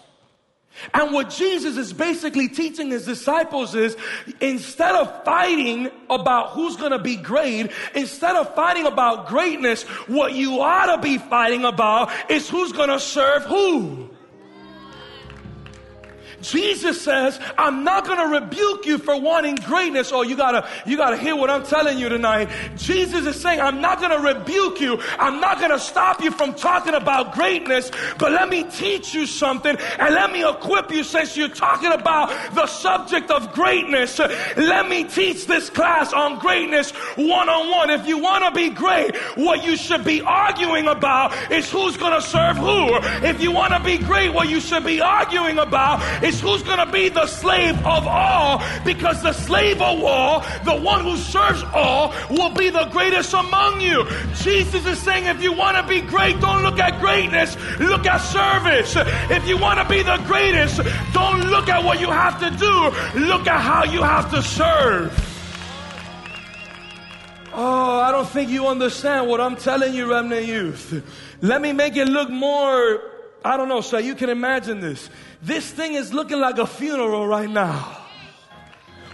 And what Jesus is basically teaching his disciples is instead of fighting about who's going to be great, instead of fighting about greatness, what you ought to be fighting about is who's going to serve who. Jesus says, I'm not going to rebuke you for wanting greatness. Oh, you gotta, you gotta hear what I'm telling you tonight. Jesus is saying, I'm not going to rebuke you. I'm not going to stop you from talking about greatness, but let me teach you something and let me equip you since you're talking about the subject of greatness. Let me teach this class on greatness one on one. If you want to be great, what you should be arguing about is who's going to serve who. If you want to be great, what you should be arguing about is is who's going to be the slave of all because the slave of all, the one who serves all, will be the greatest among you. Jesus is saying if you want to be great, don't look at greatness, look at service. If you want to be the greatest, don't look at what you have to do, look at how you have to serve. Oh, I don't think you understand what I'm telling you, Remnant Youth. Let me make it look more, I don't know, so you can imagine this. This thing is looking like a funeral right now.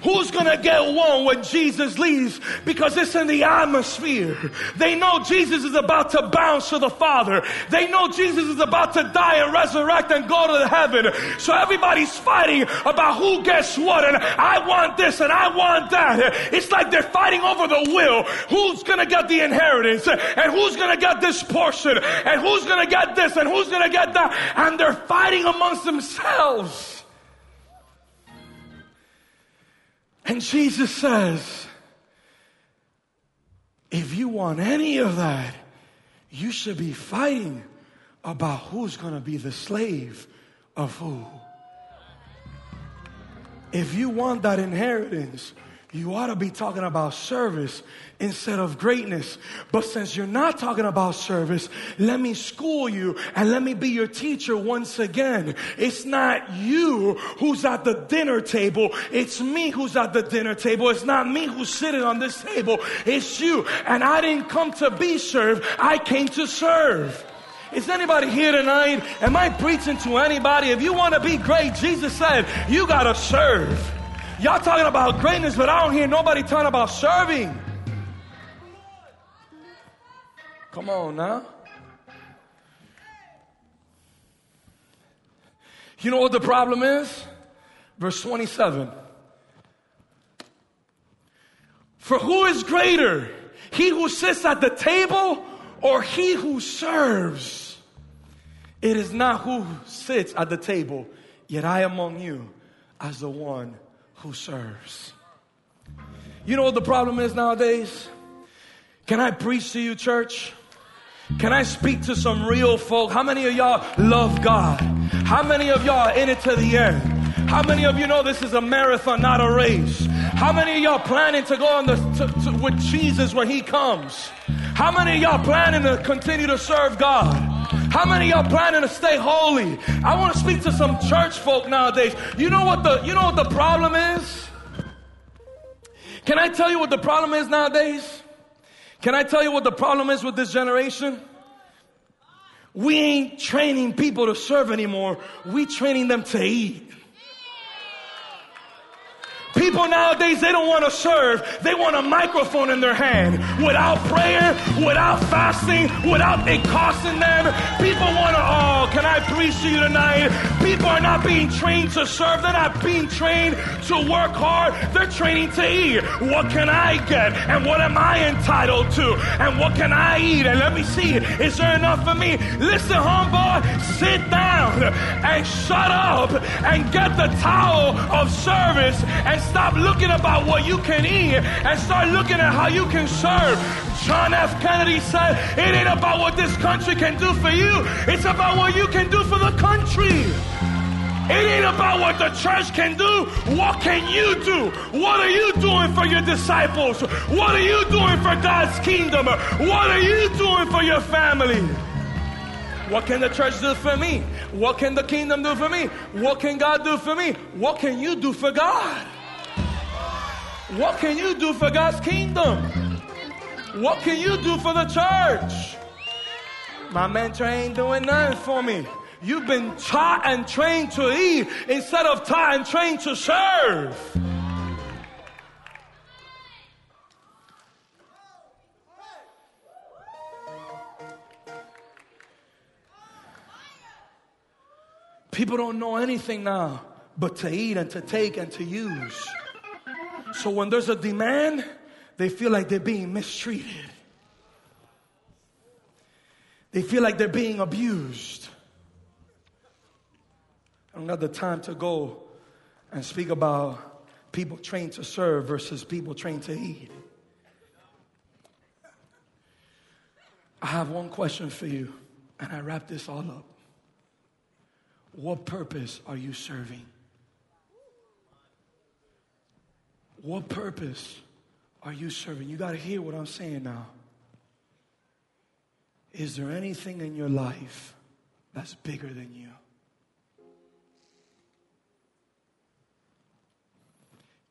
Who's gonna get one when Jesus leaves? Because it's in the atmosphere. They know Jesus is about to bounce to the Father. They know Jesus is about to die and resurrect and go to heaven. So everybody's fighting about who gets what and I want this and I want that. It's like they're fighting over the will. Who's gonna get the inheritance and who's gonna get this portion and who's gonna get this and who's gonna get that and they're fighting amongst themselves. And Jesus says, if you want any of that, you should be fighting about who's going to be the slave of who. If you want that inheritance, you ought to be talking about service instead of greatness. But since you're not talking about service, let me school you and let me be your teacher once again. It's not you who's at the dinner table. It's me who's at the dinner table. It's not me who's sitting on this table. It's you. And I didn't come to be served. I came to serve. Is anybody here tonight? Am I preaching to anybody? If you want to be great, Jesus said, you got to serve. Y'all talking about greatness, but I don't hear nobody talking about serving. Come on now. You know what the problem is? Verse 27. For who is greater? He who sits at the table or he who serves? It is not who sits at the table, yet I among you as the one who serves. You know what the problem is nowadays? Can I preach to you, church? Can I speak to some real folk? How many of y'all love God? How many of y'all are in it to the end? How many of you know this is a marathon, not a race? How many of y'all planning to go on the to, to, with Jesus when He comes? How many of y'all planning to continue to serve God? How many y'all planning to stay holy? I want to speak to some church folk nowadays. You know what the you know what the problem is? Can I tell you what the problem is nowadays? Can I tell you what the problem is with this generation? We ain't training people to serve anymore. We training them to eat. People nowadays, they don't want to serve. They want a microphone in their hand. Without prayer, without fasting, without it costing them. People want to, oh, can I preach to you tonight? People are not being trained to serve. They're not being trained to work hard. They're training to eat. What can I get? And what am I entitled to? And what can I eat? And let me see, is there enough for me? Listen, homeboy, sit down and shut up and get the towel of service and stop looking about what you can eat and start looking at how you can serve. John F. Kennedy said, It ain't about what this country can do for you, it's about what you can do for the country. It ain't about what the church can do. What can you do? What are you doing for your disciples? What are you doing for God's kingdom? What are you doing for your family? What can the church do for me? What can the kingdom do for me? What can God do for me? What can you do for God? What can you do for God's kingdom? What can you do for the church? My mentor ain't doing nothing for me. You've been taught and trained to eat instead of taught and trained to serve. People don't know anything now but to eat and to take and to use. So when there's a demand, they feel like they're being mistreated. They feel like they're being abused. I don't got the time to go and speak about people trained to serve versus people trained to eat. I have one question for you, and I wrap this all up. What purpose are you serving? What purpose are you serving? You got to hear what I'm saying now. Is there anything in your life that's bigger than you?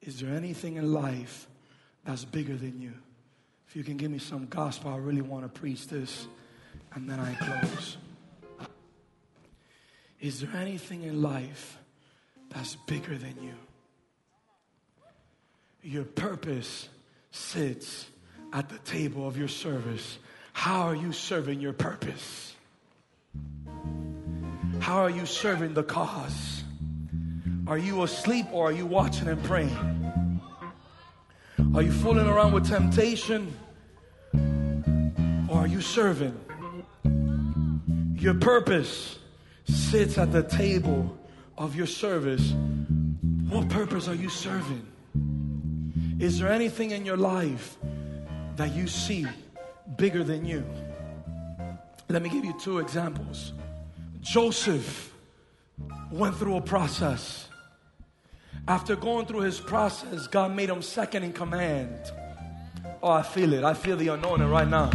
Is there anything in life that's bigger than you? If you can give me some gospel, I really want to preach this, and then I close. Is there anything in life that's bigger than you? Your purpose sits at the table of your service. How are you serving your purpose? How are you serving the cause? Are you asleep or are you watching and praying? Are you fooling around with temptation or are you serving? Your purpose sits at the table of your service. What purpose are you serving? Is there anything in your life that you see bigger than you? Let me give you two examples. Joseph went through a process. After going through his process, God made him second in command. Oh, I feel it. I feel the anointing right now.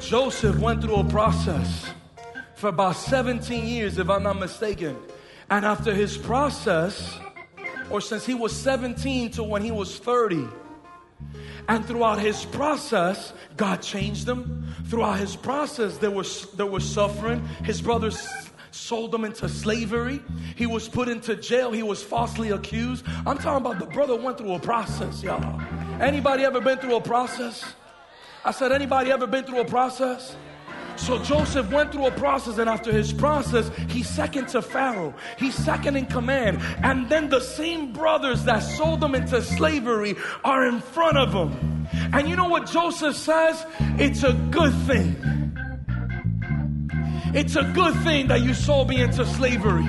Joseph went through a process for about 17 years, if I'm not mistaken. And after his process, or since he was 17 to when he was 30, and throughout his process, God changed him. Throughout his process, there was, there was suffering. His brothers sold him into slavery. He was put into jail. He was falsely accused. I'm talking about the brother went through a process, y'all. Anybody ever been through a process? I said, anybody ever been through a process? So Joseph went through a process, and after his process, he's second to Pharaoh. He's second in command. And then the same brothers that sold him into slavery are in front of him. And you know what Joseph says? It's a good thing. It's a good thing that you sold me into slavery.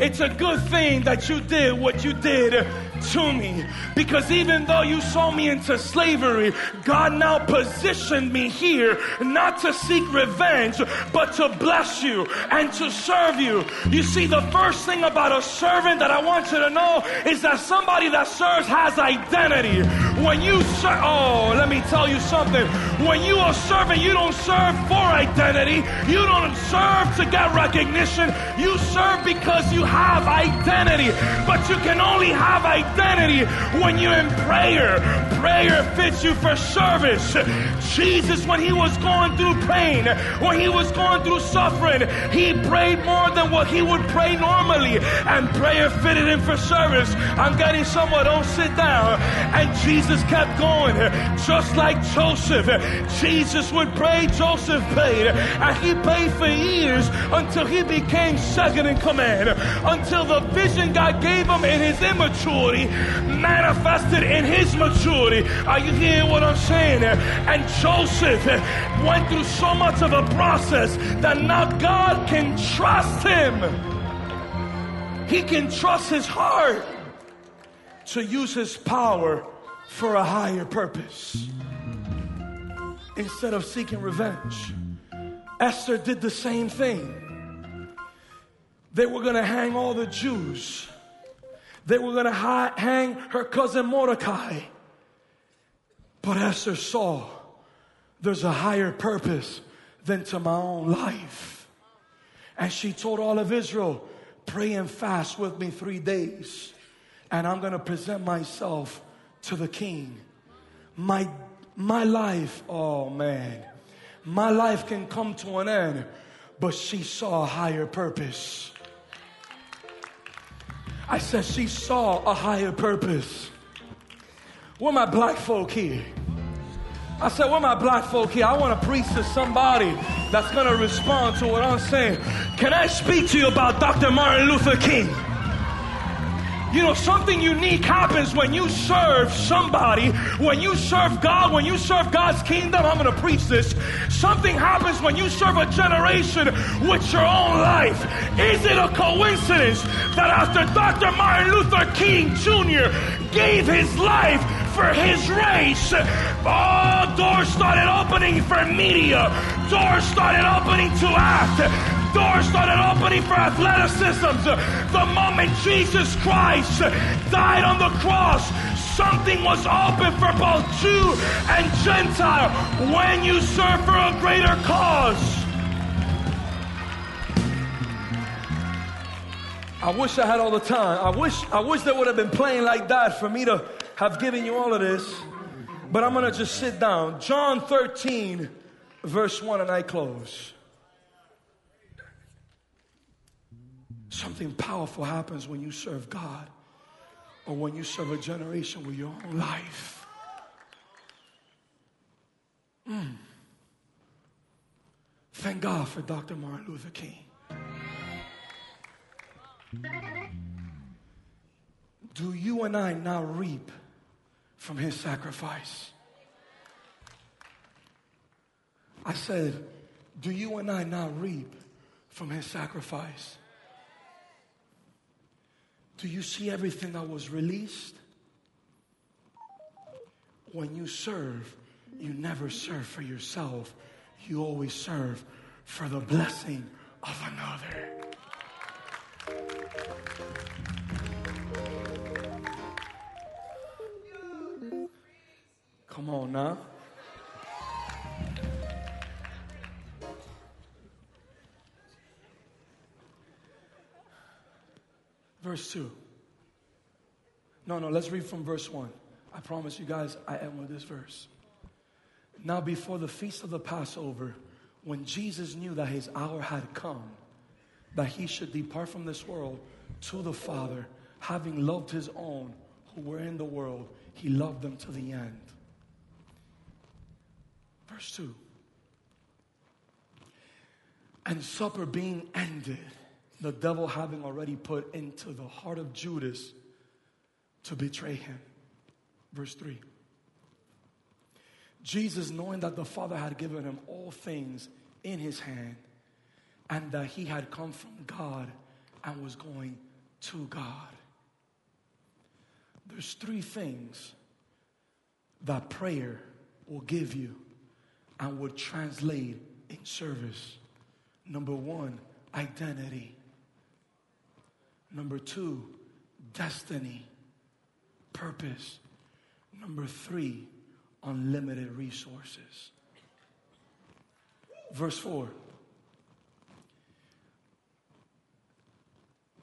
It's a good thing that you did what you did to me. Because even though you sold me into slavery, God now positioned me here not to seek revenge, but to bless you and to serve you. You see, the first thing about a servant that I want you to know is that somebody that serves has identity. When you serve, oh, let me tell you something. When you are serving, you don't serve for identity. You don't serve to get recognition. You serve because you have identity. But you can only have identity identity when you're in prayer. Prayer fits you for service. Jesus, when he was going through pain, when he was going through suffering, he prayed more than what he would pray normally. And prayer fitted him for service. I'm getting somewhere, don't sit down. And Jesus kept going. Just like Joseph, Jesus would pray, Joseph prayed. And he prayed for years until he became second in command. Until the vision God gave him in his immaturity manifested in his maturity. Are you hearing what I'm saying? And Joseph went through so much of a process that now God can trust him. He can trust his heart to use his power for a higher purpose instead of seeking revenge. Esther did the same thing. They were going to hang all the Jews they were going to hang her cousin Mordecai. But Esther saw there's a higher purpose than to my own life. And she told all of Israel, pray and fast with me three days. And I'm going to present myself to the king. My, my life, oh man, my life can come to an end, but she saw a higher purpose. I said she saw a higher purpose. Where my black folk here? I said, where my black folk here? I want to preach to somebody that's going to respond to what I'm saying. Can I speak to you about Dr. Martin Luther King? You know, something unique happens when you serve somebody, when you serve God, when you serve God's kingdom. I'm going to preach this. Something happens when you serve a generation with your own life. Is it a coincidence that after Dr. Martin Luther King Jr. gave his life for his race, oh, doors started opening for media, doors started opening to act doors started opening for athleticism. The moment Jesus Christ died on the cross, something was open for both Jew and Gentile when you serve for a greater cause. I wish I had all the time. I wish I wish they would have been playing like that for me to have given you all of this. But I'm to just sit down. John 13 verse 1 and I close. Something powerful happens when you serve God. or when you serve a generation with your own life. Mm. Thank God for Dr. Martin Luther King. Do you and I now reap from his sacrifice? I said, Do you and I now reap from his sacrifice? Do you see everything that was released? When you serve, you never serve for yourself, you always serve for the blessing of another. Come on now. Verse 2. No, no, let's read from verse 1. I promise you guys, I end with this verse. Now, before the feast of the Passover, when Jesus knew that his hour had come, that he should depart from this world to the Father, having loved his own who were in the world, he loved them to the end. Verse 2. And supper being ended, the devil having already put into the heart of Judas to betray him. Verse 3. Jesus, knowing that the Father had given him all things in his hand, and that he had come from God and was going to God. There's three things that prayer will give you and would translate in service. Number one, identity. Number two, destiny, purpose. Number three, unlimited resources. Verse 4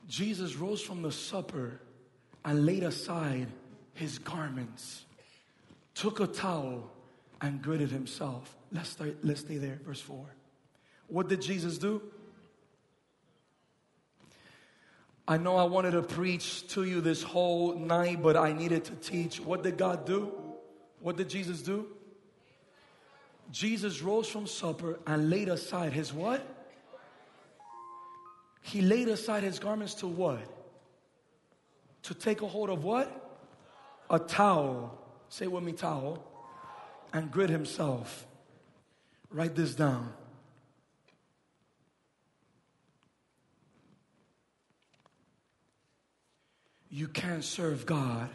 Jesus rose from the supper and laid aside his garments, took a towel, and girded himself. Let's, start, let's stay there, verse 4. What did Jesus do? I know I wanted to preach to you this whole night, but I needed to teach. What did God do? What did Jesus do? Jesus rose from supper and laid aside his what? He laid aside his garments to what? To take a hold of what? A towel. Say with me, towel. And grit himself. Write this down. You can't serve God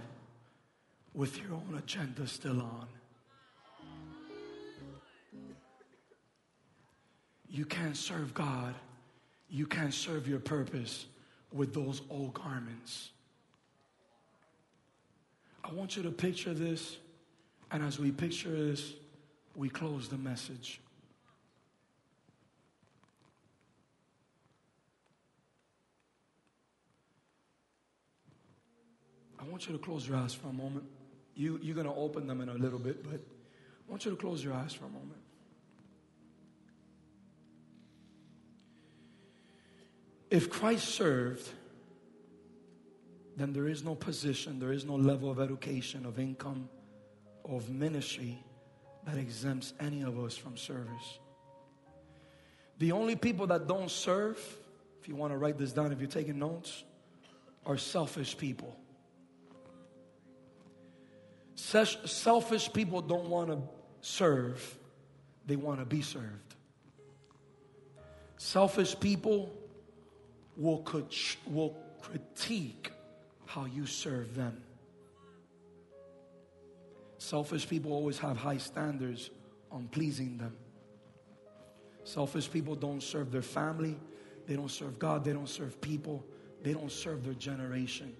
with your own agenda still on. You can't serve God. You can't serve your purpose with those old garments. I want you to picture this, and as we picture this, we close the message. I want you to close your eyes for a moment. You, you're going to open them in a little bit, but I want you to close your eyes for a moment. If Christ served, then there is no position, there is no level of education, of income, of ministry that exempts any of us from service. The only people that don't serve, if you want to write this down, if you're taking notes, are selfish people. Selfish people don't want to serve, they want to be served. Selfish people will, will critique how you serve them. Selfish people always have high standards on pleasing them. Selfish people don't serve their family, they don't serve God, they don't serve people, they don't serve their generation.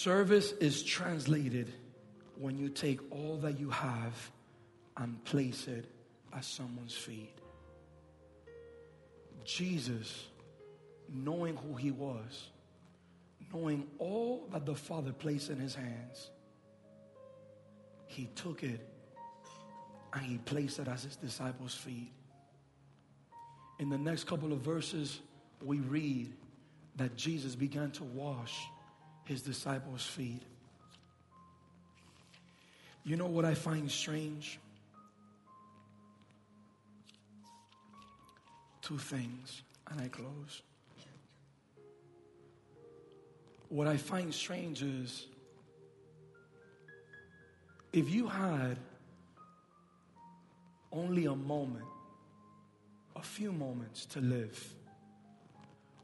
Service is translated when you take all that you have and place it at someone's feet. Jesus, knowing who he was, knowing all that the Father placed in his hands, he took it and he placed it at his disciples' feet. In the next couple of verses, we read that Jesus began to wash his disciples' feet. You know what I find strange? Two things, and I close. What I find strange is if you had only a moment, a few moments to live,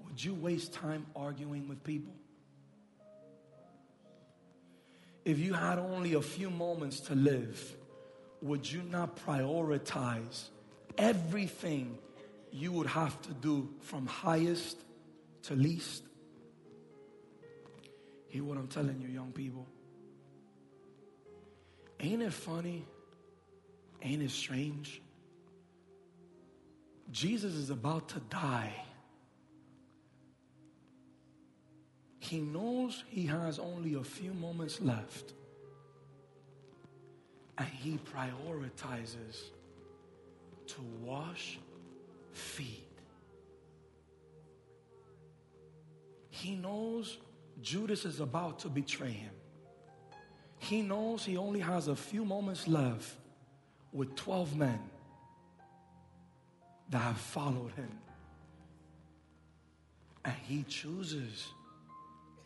would you waste time arguing with people? If you had only a few moments to live, would you not prioritize everything you would have to do from highest to least? Hear what I'm telling you, young people. Ain't it funny? Ain't it strange? Jesus is about to die. He knows he has only a few moments left. And he prioritizes to wash feet. He knows Judas is about to betray him. He knows he only has a few moments left with 12 men that have followed him. And he chooses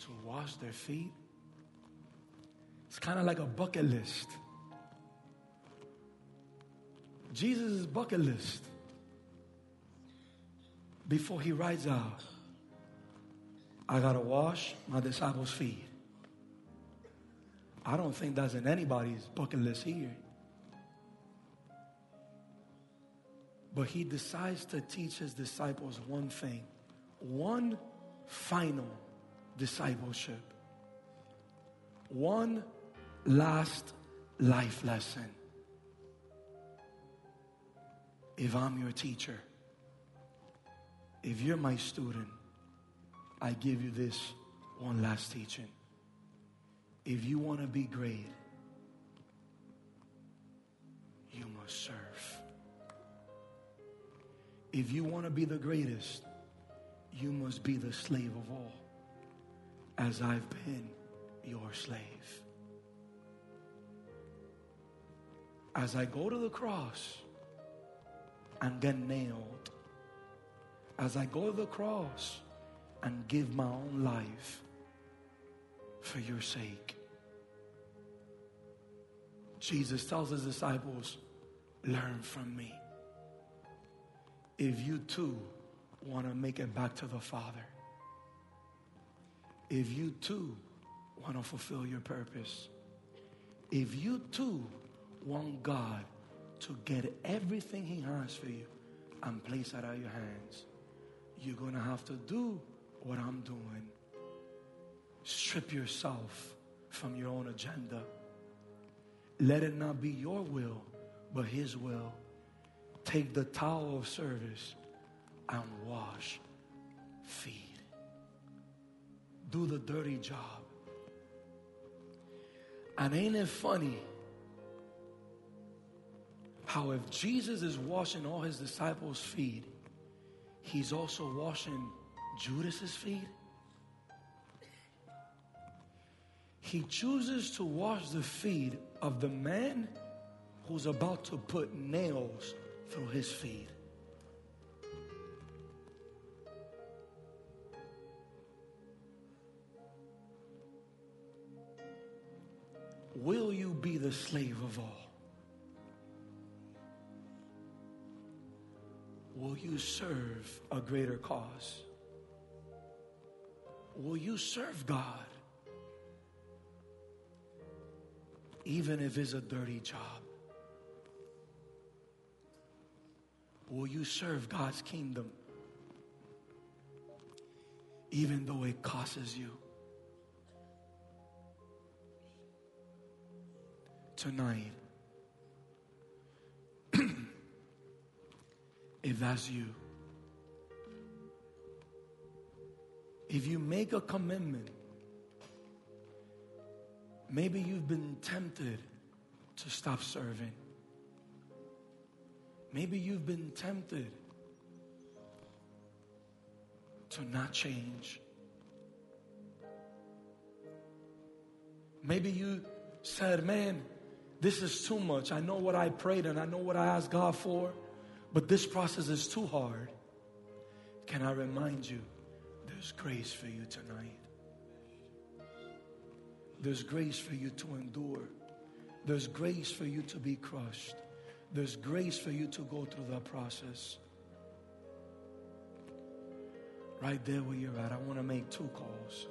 to wash their feet. It's kind of like a bucket list. Jesus' bucket list before he rides out. I got to wash my disciples' feet. I don't think that's in anybody's bucket list here. But he decides to teach his disciples one thing, one final discipleship, one last life lesson. If I'm your teacher, if you're my student, I give you this one last teaching. If you want to be great, you must serve. If you want to be the greatest, you must be the slave of all, as I've been your slave. As I go to the cross and get nailed, as I go to the cross and give my own life for your sake. Jesus tells his disciples, Learn from me. If you too want to make it back to the Father, if you too want to fulfill your purpose, if you too want God to get everything He has for you and place it out of your hands, you're going to have to do what I'm doing. Strip yourself from your own agenda. Let it not be your will, but His will. Take the towel of service and wash feet. Do the dirty job. And ain't it funny how if Jesus is washing all his disciples' feet, he's also washing Judas's feet? He chooses to wash the feet of the man who's about to put nails through his feet. Will you be the slave of all? Will you serve a greater cause? Will you serve God? Even if it's a dirty job. Will you serve God's kingdom? Even though it costs you. Tonight, [CLEARS THROAT] if that's you, if you make a commitment, maybe you've been tempted to stop serving. Maybe you've been tempted to not change. Maybe you said, Man, this is too much. I know what I prayed and I know what I asked God for, but this process is too hard. Can I remind you, there's grace for you tonight. There's grace for you to endure. There's grace for you to be crushed. There's grace for you to go through that process. Right there where you're at, I want to make two calls.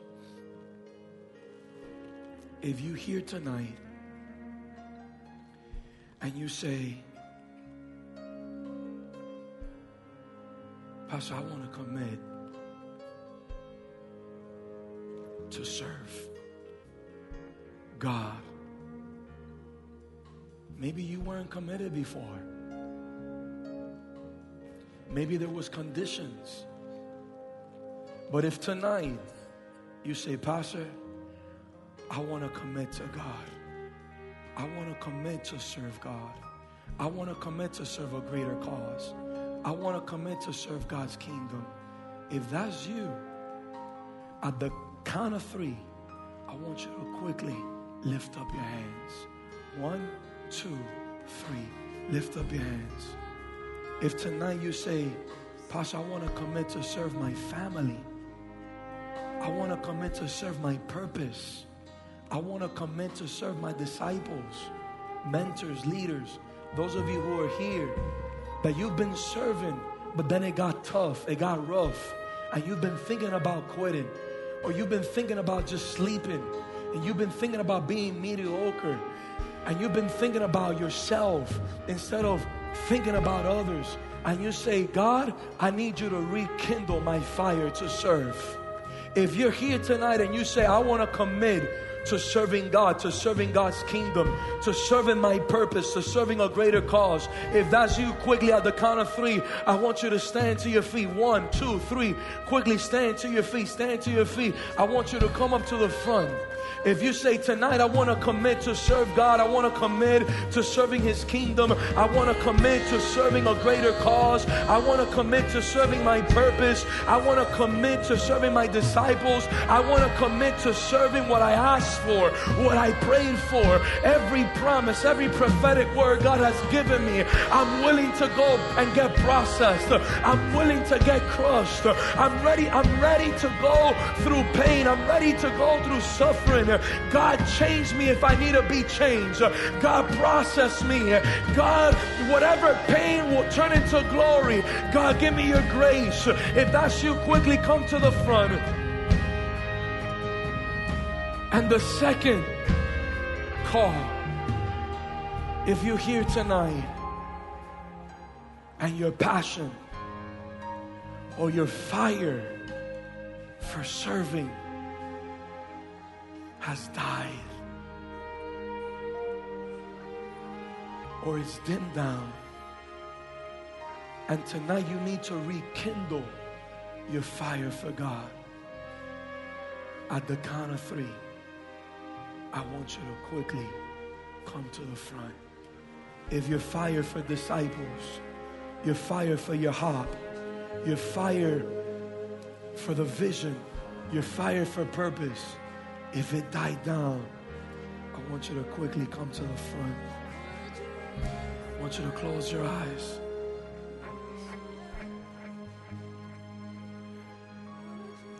If you're here tonight and you say, Pastor, I want to commit to serve God. Maybe you weren't committed before. Maybe there was conditions. But if tonight you say, Pastor, I want to commit to God. I want to commit to serve God. I want to commit to serve a greater cause. I want to commit to serve God's kingdom. If that's you, at the count of three, I want you to quickly lift up your hands. One, two, three. Lift up your hands. If tonight you say, Pastor, I want to commit to serve my family. I want to commit to serve my purpose. I want to commit to serve my disciples, mentors, leaders, those of you who are here that you've been serving, but then it got tough, it got rough, and you've been thinking about quitting, or you've been thinking about just sleeping, and you've been thinking about being mediocre, and you've been thinking about yourself instead of thinking about others, and you say, God, I need you to rekindle my fire to serve. If you're here tonight and you say, I want to commit to serving God, to serving God's kingdom, to serving my purpose, to serving a greater cause. If that's you, quickly at the count of three, I want you to stand to your feet. One, two, three. Quickly stand to your feet. Stand to your feet. I want you to come up to the front. If you say tonight, I want to commit to serve God, I want to commit to serving His kingdom, I want to commit to serving a greater cause, I want to commit to serving my purpose, I want to commit to serving my disciples, I want to commit to serving what I asked for, what I prayed for, every promise, every prophetic word God has given me. I'm willing to go and get processed. I'm willing to get crushed. I'm ready. I'm ready to go through pain. I'm ready to go through suffering. God, change me if I need to be changed. God, process me. God, whatever pain will turn into glory. God, give me your grace. If that's you, quickly come to the front. And the second call, if you're here tonight and your passion or your fire for serving has died or is dimmed down. And tonight you need to rekindle your fire for God. At the count of three, I want you to quickly come to the front. If you're fire for disciples, you're fire for your heart, you're fire for the vision, you're fire for purpose, if it died down, I want you to quickly come to the front. I want you to close your eyes.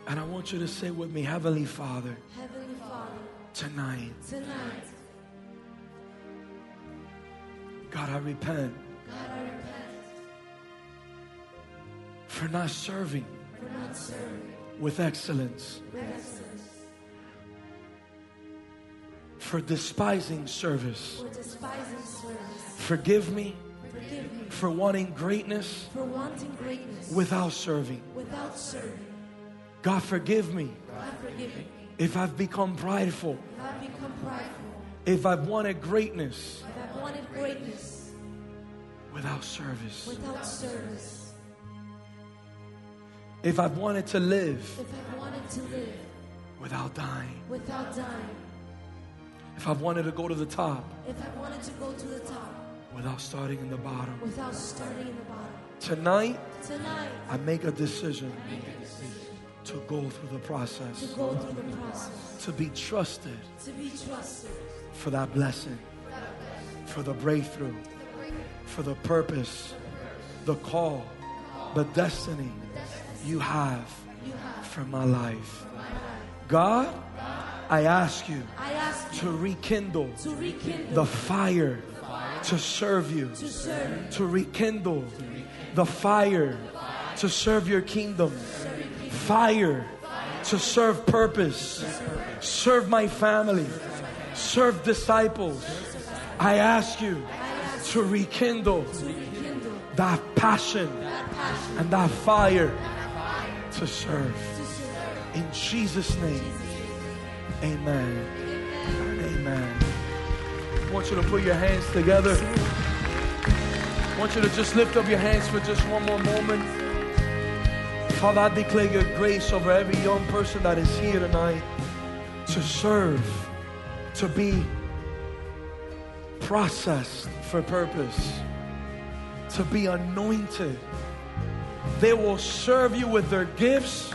And I want you to say with me, Heavenly Father, Heavenly Father, tonight, tonight, God, I repent God, I repent for not serving for not serving with excellence, with excellence, for despising service. for despising service. Forgive me Forgive me. for wanting greatness for wanting greatness. without serving. without serving. God, forgive me God, forgive me. if I've become prideful, if I've become prideful, if I've wanted greatness if I've wanted greatness. without service, without service, if I've wanted to live if I've wanted to live without dying, without dying, if I've wanted to go to the top if I wanted to go to the top. without starting in the bottom. without starting in the bottom. Tonight, Tonight, I make a decision to go through the to process, go through the process, to be trusted to be trusted. for that blessing, for the breakthrough, for the purpose, the call, the destiny you have you have for my life. God, I ask you I ask you to rekindle to rekindle the fire to serve you, to serve to rekindle the fire to serve your kingdom, fire to serve purpose, serve my family, serve disciples. I ask you to rekindle that passion and that fire to serve. In Jesus' name, amen amen. I want you to put your hands together. I want you to just lift up your hands for just one more moment. Father, I declare your grace over every young person that is here tonight to serve, to be processed for purpose, to be anointed. They will serve you with their gifts.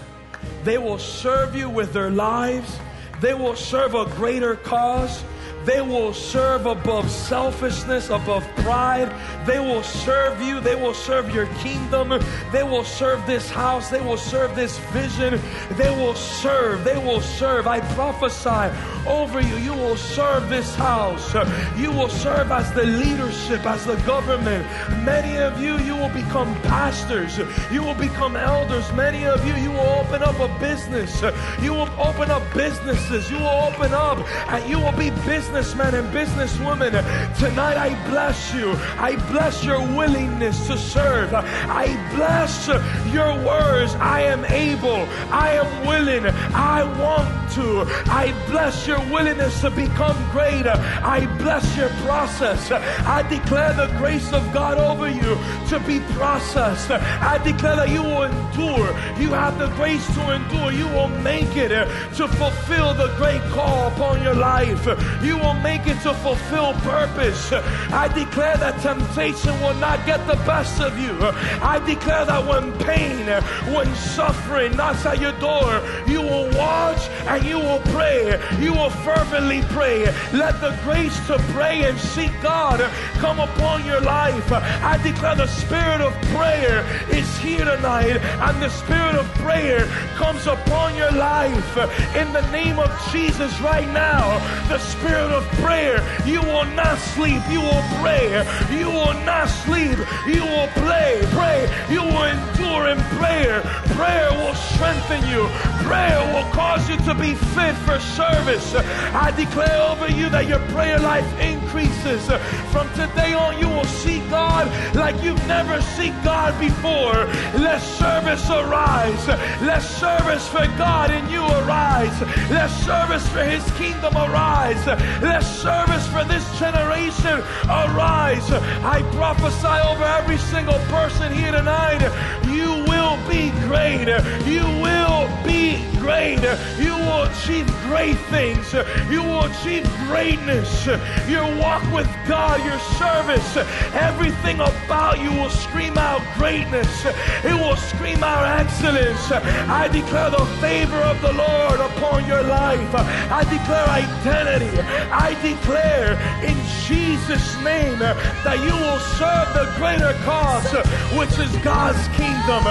They will serve you with their lives. They will serve a greater cause. They will serve above selfishness, above pride. They will serve you. They will serve your kingdom. They will serve this house. They will serve this vision. They will serve. They will serve. I prophesy over you. You will serve this house. You will serve as the leadership, as the government. Many of you, you will become pastors. You will become elders. Many of you, you will open up a business. You will open up businesses. You will open up and you will be businessmen and businesswomen. Tonight, I bless you. I bless your willingness to serve. I bless your words. I am able. I am willing. I want to. I bless your willingness to become greater. I bless your process. I declare the grace of God over you to be processed. I declare that you will endure. You have the grace to endure. You will make it to fulfill the great call upon your life. You will make it to fulfill purpose. I declare that temptation will not get the best of you. I declare that when pain, when suffering knocks at your door, you will watch and you will pray. You will fervently pray. Let the grace to pray and seek God come upon your life. I declare the spirit of prayer is here tonight, and the spirit of prayer comes upon your life. In the name of Jesus, right now, the spirit of prayer, you will not sleep, you will pray. You will not sleep, you will play, pray. You will endure in prayer. Prayer will strengthen you. Prayer will cause you to be fit for service. I declare over you that your prayer life increases. From today on, you will see God like you've never seen God before. Let service arise. Let service for God in you arise. Let service for His kingdom arise. Let service for this generation arise. I prophesy over every single person here tonight. You will be great. You will be great. You will achieve great things. You will achieve greatness. Your walk with God, your service, everything about you will scream out greatness. It will scream out excellence. I declare the favor of the Lord upon your life. I declare identity. I declare in Jesus' name that you will serve the greater cause, which is God's kingdom.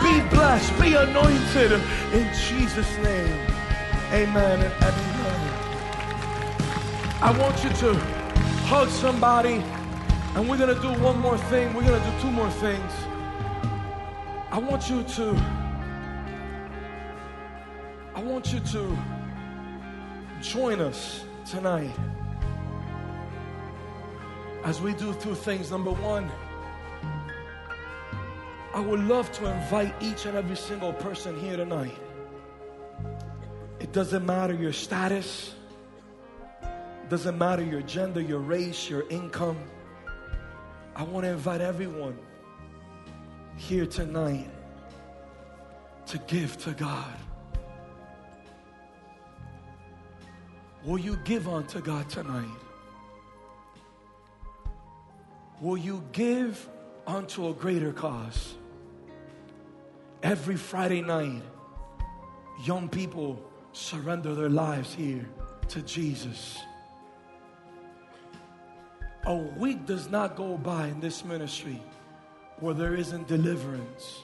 Be blessed, be anointed in Jesus' name. Amen and amen. I want you to hug somebody, and we're going to do one more thing. We're going to do two more things. I want you to, I want you to join us tonight as we do two things. Number one, I would love to invite each and every single person here tonight. It doesn't matter your status, doesn't matter your gender, your race, your income. I want to invite everyone here tonight to give to God. Will you give unto God tonight? Will you give unto a greater cause. Every Friday night, young people surrender their lives here to Jesus. A week does not go by in this ministry where there isn't deliverance,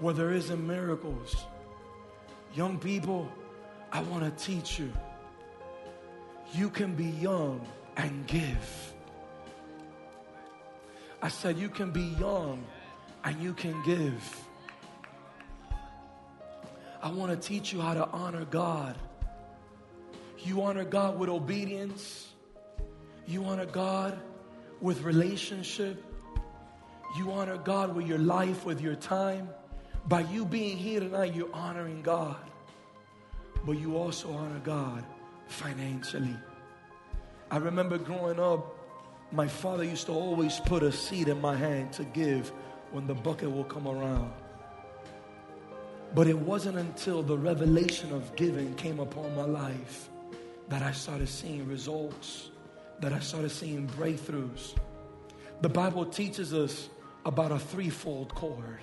where there isn't miracles. Young people, I want to teach you. You can be young and give. I said, You can be young and you can give. I want to teach you how to honor God. You honor God with obedience, you honor God with relationship, you honor God with your life, with your time. By you being here tonight, you're honoring God, but you also honor God financially. I remember growing up, my father used to always put a seed in my hand to give when the bucket will come around. But it wasn't until the revelation of giving came upon my life that I started seeing results, that I started seeing breakthroughs. The Bible teaches us about a threefold cord.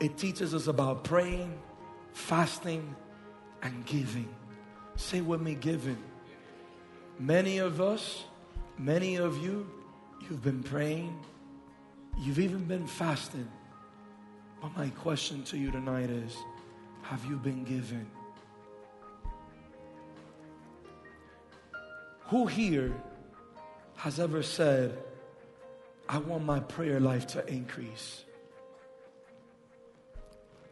It teaches us about praying, fasting, and giving. Say with me, giving. Many of us, many of you, you've been praying, you've even been fasting. But my question to you tonight is have you been given? Who here has ever said, I want my prayer life to increase?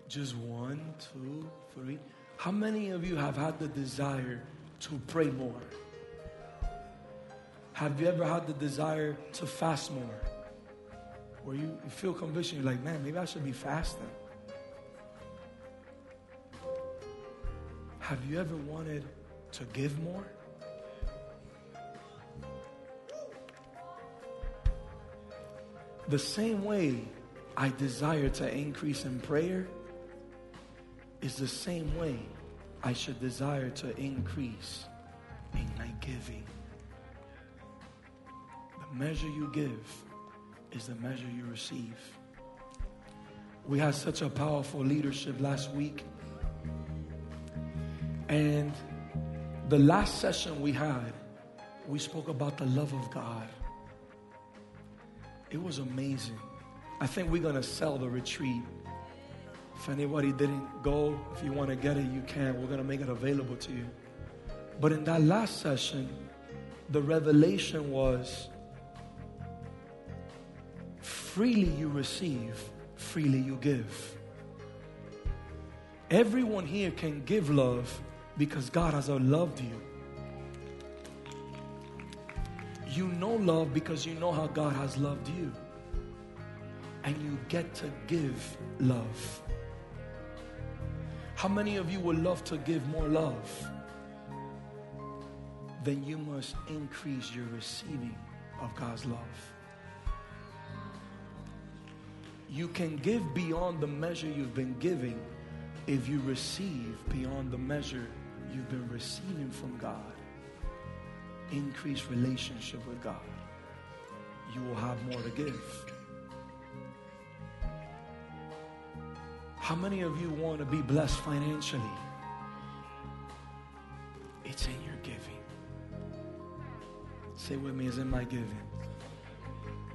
Just one, two, three. How many of you have had the desire to pray more? Have you ever had the desire to fast more? Where you, you feel conviction, you're like, man, maybe I should be fasting. Have you ever wanted to give more? The same way I desire to increase in prayer is the same way I should desire to increase in my giving. The measure you give is the measure you receive. We had such a powerful leadership last week. And the last session we had, we spoke about the love of God. It was amazing. I think we're going to sell the retreat. If anybody didn't go, if you want to get it, you can. We're going to make it available to you. But in that last session, the revelation was freely you receive, freely you give. Everyone here can give love because God has loved you. You know love because you know how God has loved you. And you get to give love. How many of you would love to give more love? Then you must increase your receiving of God's love. You can give beyond the measure you've been giving if you receive beyond the measure you've been receiving from God. Increase relationship with God. You will have more to give. How many of you want to be blessed financially? It's in your giving. Say with me, it's in my giving.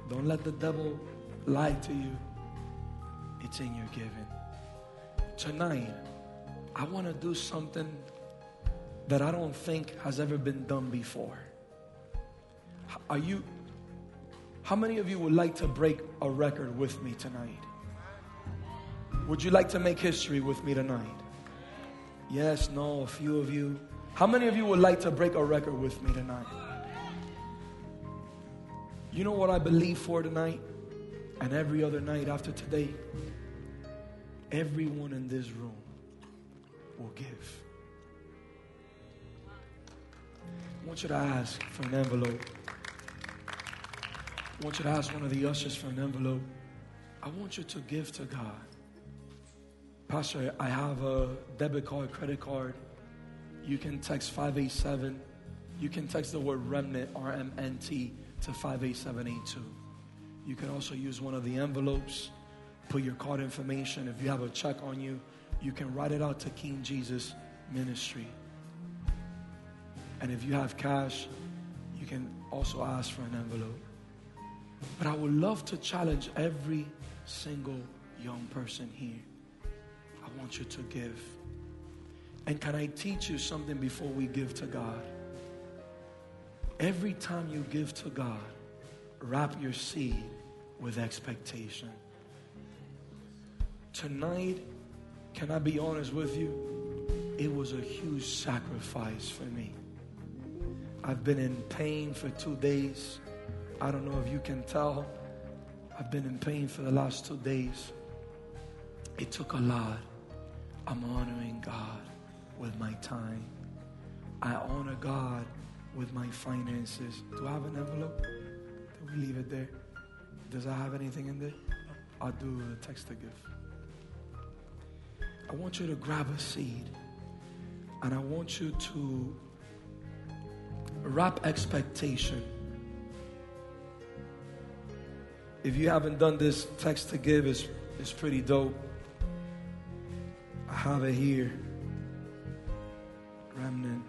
Don't let the devil lie to you. It's in your giving. Tonight, I want to do something that I don't think has ever been done before. Are you, how many of you would like to break a record with me tonight? Would you like to make history with me tonight? Yes, no, a few of you. How many of you would like to break a record with me tonight? You know what I believe for tonight and every other night after today? Everyone in this room will give. I want you to ask for an envelope. I want you to ask one of the ushers for an envelope. I want you to give to God. Pastor, I have a debit card, credit card. You can text 587. You can text the word remnant, R M N T, to 58782. You can also use one of the envelopes, put your card information. If you have a check on you, you can write it out to King Jesus Ministry. And if you have cash, you can also ask for an envelope. But I would love to challenge every single young person here. I want you to give. And can I teach you something before we give to God? Every time you give to God, wrap your seed with expectation. Tonight, can I be honest with you? It was a huge sacrifice for me. I've been in pain for two days. I don't know if you can tell. I've been in pain for the last two days. It took a lot. I'm honoring God with my time. I honor God with my finances. Do I have an envelope? We leave it there? Does I have anything in there? I'll do a text to give. I want you to grab a seed and I want you to wrap expectation. If you haven't done this, text to give is, is pretty dope. I have it here. Remnant.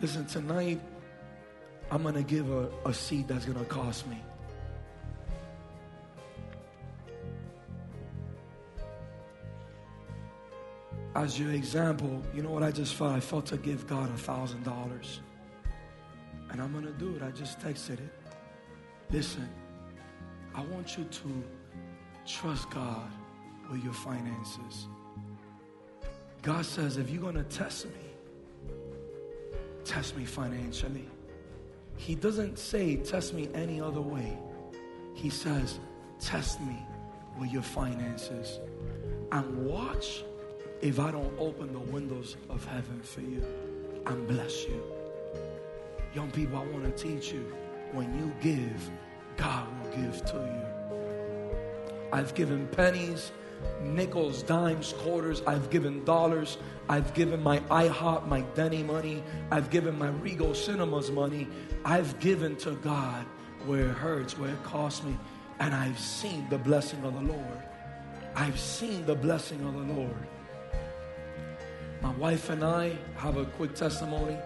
Listen, tonight I'm going to give a, a seed that's going to cost me. As your example, you know what I just felt? I felt to give God a thousand dollars. And I'm going to do it. I just texted it. Listen, I want you to trust God with your finances. God says, if you're going to test me, test me financially. He doesn't say, test me any other way. He says, test me with your finances. And watch if I don't open the windows of heaven for you and bless you. Young people, I want to teach you when you give, God will give to you. I've given pennies, nickels, dimes, quarters. I've given dollars. I've given my IHOP, my Denny money. I've given my Regal Cinemas money. I've given to God where it hurts, where it costs me. And I've seen the blessing of the Lord. I've seen the blessing of the Lord. My wife and I have a quick testimony.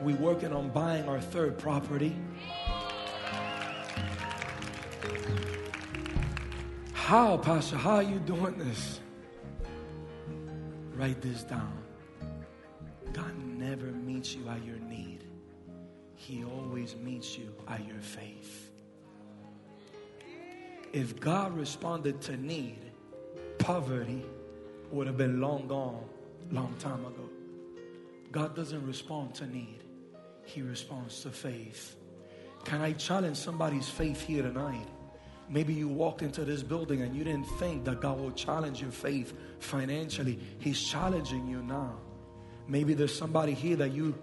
We're working on buying our third property. How, Pastor? How are you doing this? Write this down. God never meets you at your need, He always meets you at your faith. If God responded to need, poverty would have been long gone, long time ago. God doesn't respond to need, He responds to faith. Can I challenge somebody's faith here tonight? Maybe you walked into this building and you didn't think that God will challenge your faith financially. He's challenging you now. Maybe there's somebody here that you,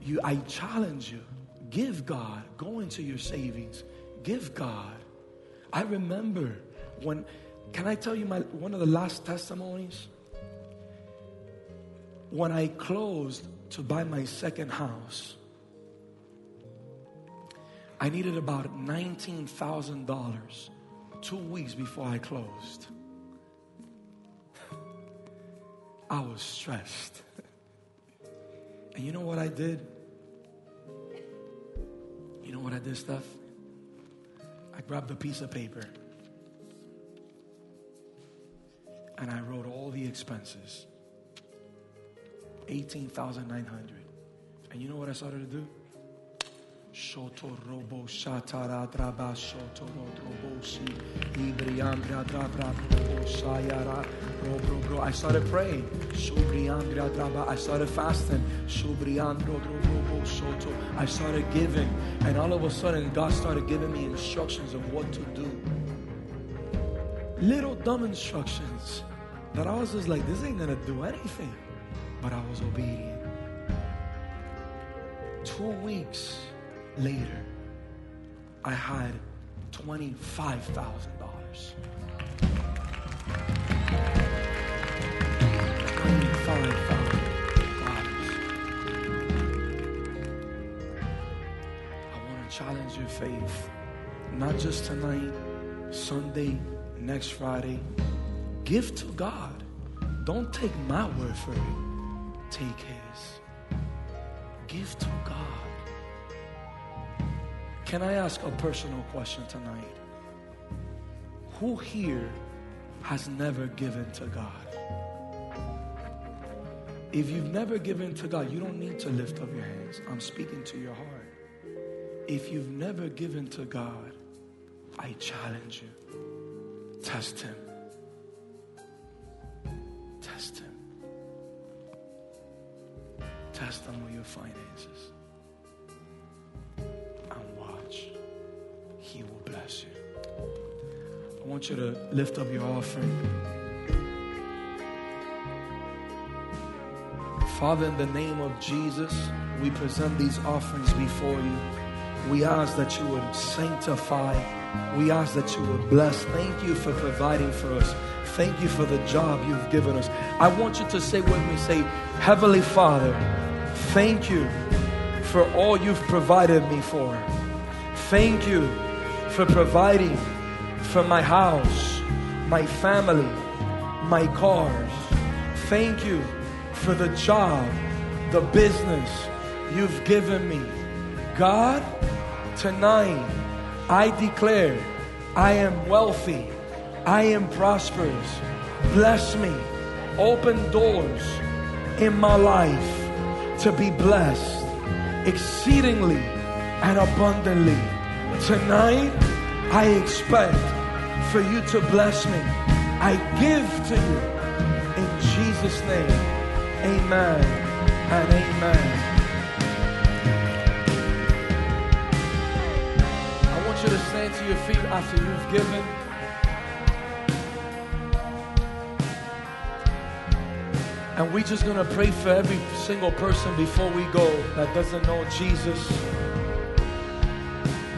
you, I challenge you. Give God. Go into your savings. Give God. I remember when, can I tell you my, one of the last testimonies? When I closed to buy my second house, I needed about $19,000 two weeks before I closed. I was stressed. And you know what I did? You know what I did, Steph? I grabbed a piece of paper and I wrote all the expenses 18,900. And you know what I started to do? Shoto robo shatara draba shoto rodrobosi ibriandra robo shayara robro bro. I started praying. Shubriandra draba. I started fasting. Shubriandro drobo shoto. I started giving, and all of a sudden God started giving me instructions of what to do. Little dumb instructions that I was just like, this ain't gonna do anything, but I was obedient. Two weeks later, I had $25,000. $25,000. I wanted challenge your faith. Not just tonight, Sunday, next Friday. Give to God. Don't take my word for it. Take His. Give to God. Can I ask a personal question tonight? Who here has never given to God? If you've never given to God, you don't need to lift up your hands. I'm speaking to your heart. If you've never given to God, I challenge you. Test Him. Test Him. Test Him with your finances. I want you to lift up your offering. Father, in the name of Jesus, we present these offerings before you. We ask that you would sanctify. We ask that you would bless. Thank you for providing for us. Thank you for the job you've given us. I want you to say with me, say, Heavenly Father, thank you for all you've provided me for. Thank you for providing for my house, my family, my cars. Thank you for the job, the business you've given me. God, tonight I declare I am wealthy, I am prosperous. Bless me, open doors in my life to be blessed exceedingly and abundantly. Tonight I expect for you to bless me. I give to you in Jesus' name. Amen and amen. I want you to stand to your feet after you've given. And we're just going to pray for every single person before we go that doesn't know Jesus,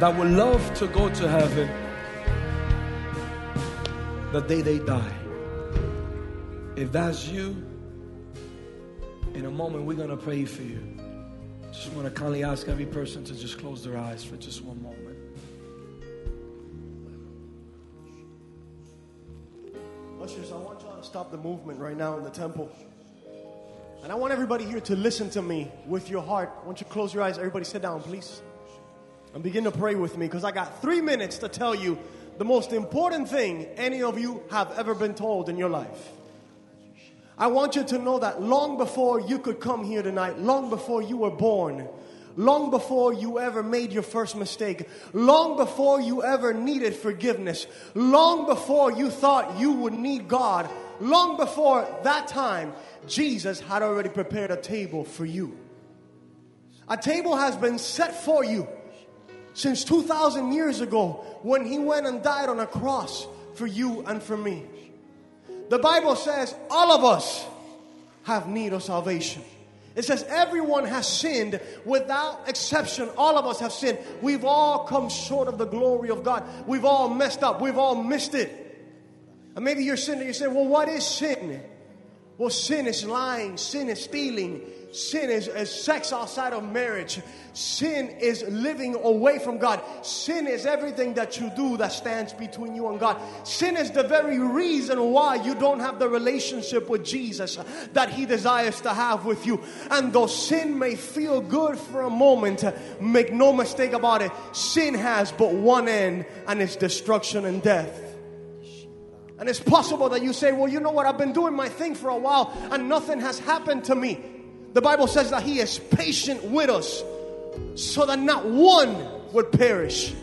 that would love to go to heaven the day they die. If that's you, in a moment, we're going to pray for you. Just want to kindly ask every person to just close their eyes for just one moment. Ushers, I want y'all to stop the movement right now in the temple. And I want everybody here to listen to me with your heart. I want you to close your eyes. Everybody sit down, please. And begin to pray with me because I got three minutes to tell you the most important thing any of you have ever been told in your life. I want you to know that long before you could come here tonight, long before you were born, long before you ever made your first mistake, long before you ever needed forgiveness, long before you thought you would need God, long before that time, Jesus had already prepared a table for you. A table has been set for you since 2,000 years ago when He went and died on a cross for you and for me. The Bible says all of us have need of salvation. It says everyone has sinned without exception. All of us have sinned. We've all come short of the glory of God. We've all messed up. We've all missed it. And maybe you're sinning. You say, well, what is sin? Well, sin is lying. Sin is stealing. Sin is, is sex outside of marriage. Sin is living away from God. Sin is everything that you do that stands between you and God. Sin is the very reason why you don't have the relationship with Jesus that He desires to have with you. And though sin may feel good for a moment, make no mistake about it, sin has but one end, and it's destruction and death. And it's possible that you say, Well, you know what? I've been doing my thing for a while and nothing has happened to me. The Bible says that He is patient with us so that not one would perish.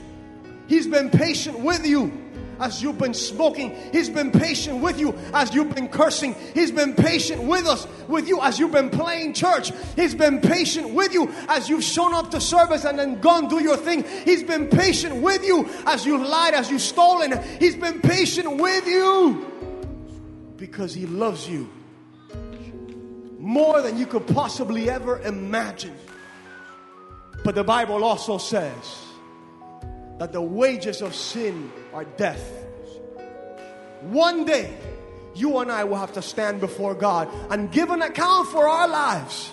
He's been patient with you as you've been smoking. He's been patient with you as you've been cursing. He's been patient with us, with you as you've been playing church. He's been patient with you as you've shown up to service and then gone do your thing. He's been patient with you as you've lied, as you've stolen. He's been patient with you because He loves you more than you could possibly ever imagine. But the Bible also says that the wages of sin are death. One day, you and I will have to stand before God and give an account for our lives.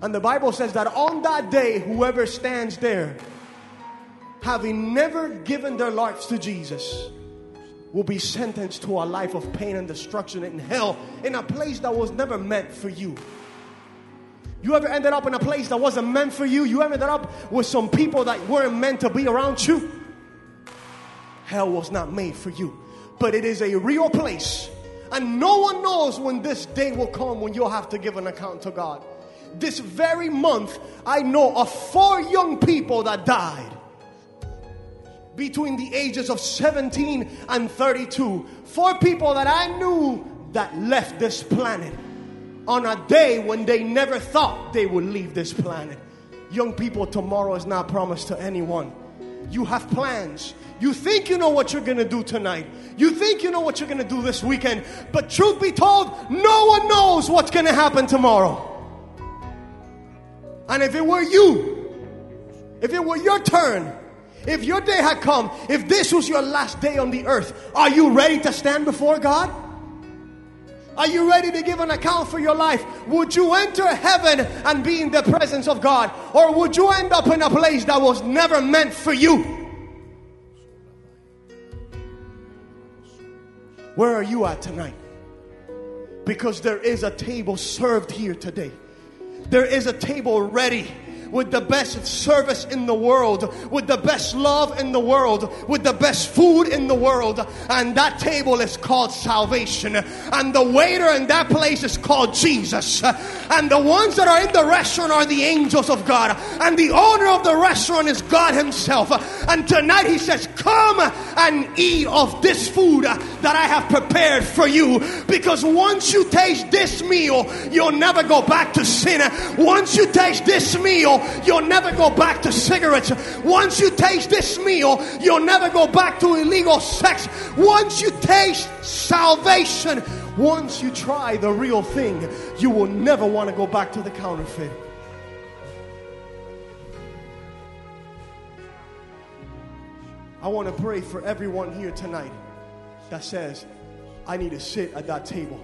And the Bible says that on that day, whoever stands there having never given their lives to Jesus, will be sentenced to a life of pain and destruction in hell in a place that was never meant for you. You ever ended up in a place that wasn't meant for you? You ever ended up with some people that weren't meant to be around you? Hell was not made for you, but it is a real place. And no one knows when this day will come when you'll have to give an account to God. This very month, I know of four young people that died between the ages of 17 and 32. Four people that I knew that left this planet on a day when they never thought they would leave this planet. Young people, tomorrow is not promised to anyone. You have plans. You think you know what you're gonna do tonight. You think you know what you're gonna do this weekend. But truth be told, no one knows what's gonna happen tomorrow. And if it were you, if it were your turn, if your day had come, if this was your last day on the earth, are you ready to stand before God? Are you ready to give an account for your life? Would you enter heaven and be in the presence of God? Or would you end up in a place that was never meant for you? Where are you at tonight? Because there is a table served here today. There is a table ready with the best service in the world, with the best love in the world, with the best food in the world. And that table is called salvation. And the waiter in that place is called Jesus. And the ones that are in the restaurant are the angels of God. And the owner of the restaurant is God Himself. And tonight He says, Come and eat of this food that I have prepared for you. Because once you taste this meal, you'll never go back to sin. Once you taste this meal, you'll never go back to cigarettes. Once you taste this meal, you'll never go back to illegal sex. Once you taste salvation, once you try the real thing, you will never want to go back to the counterfeit. I want to pray for everyone here tonight that says, I need to sit at that table.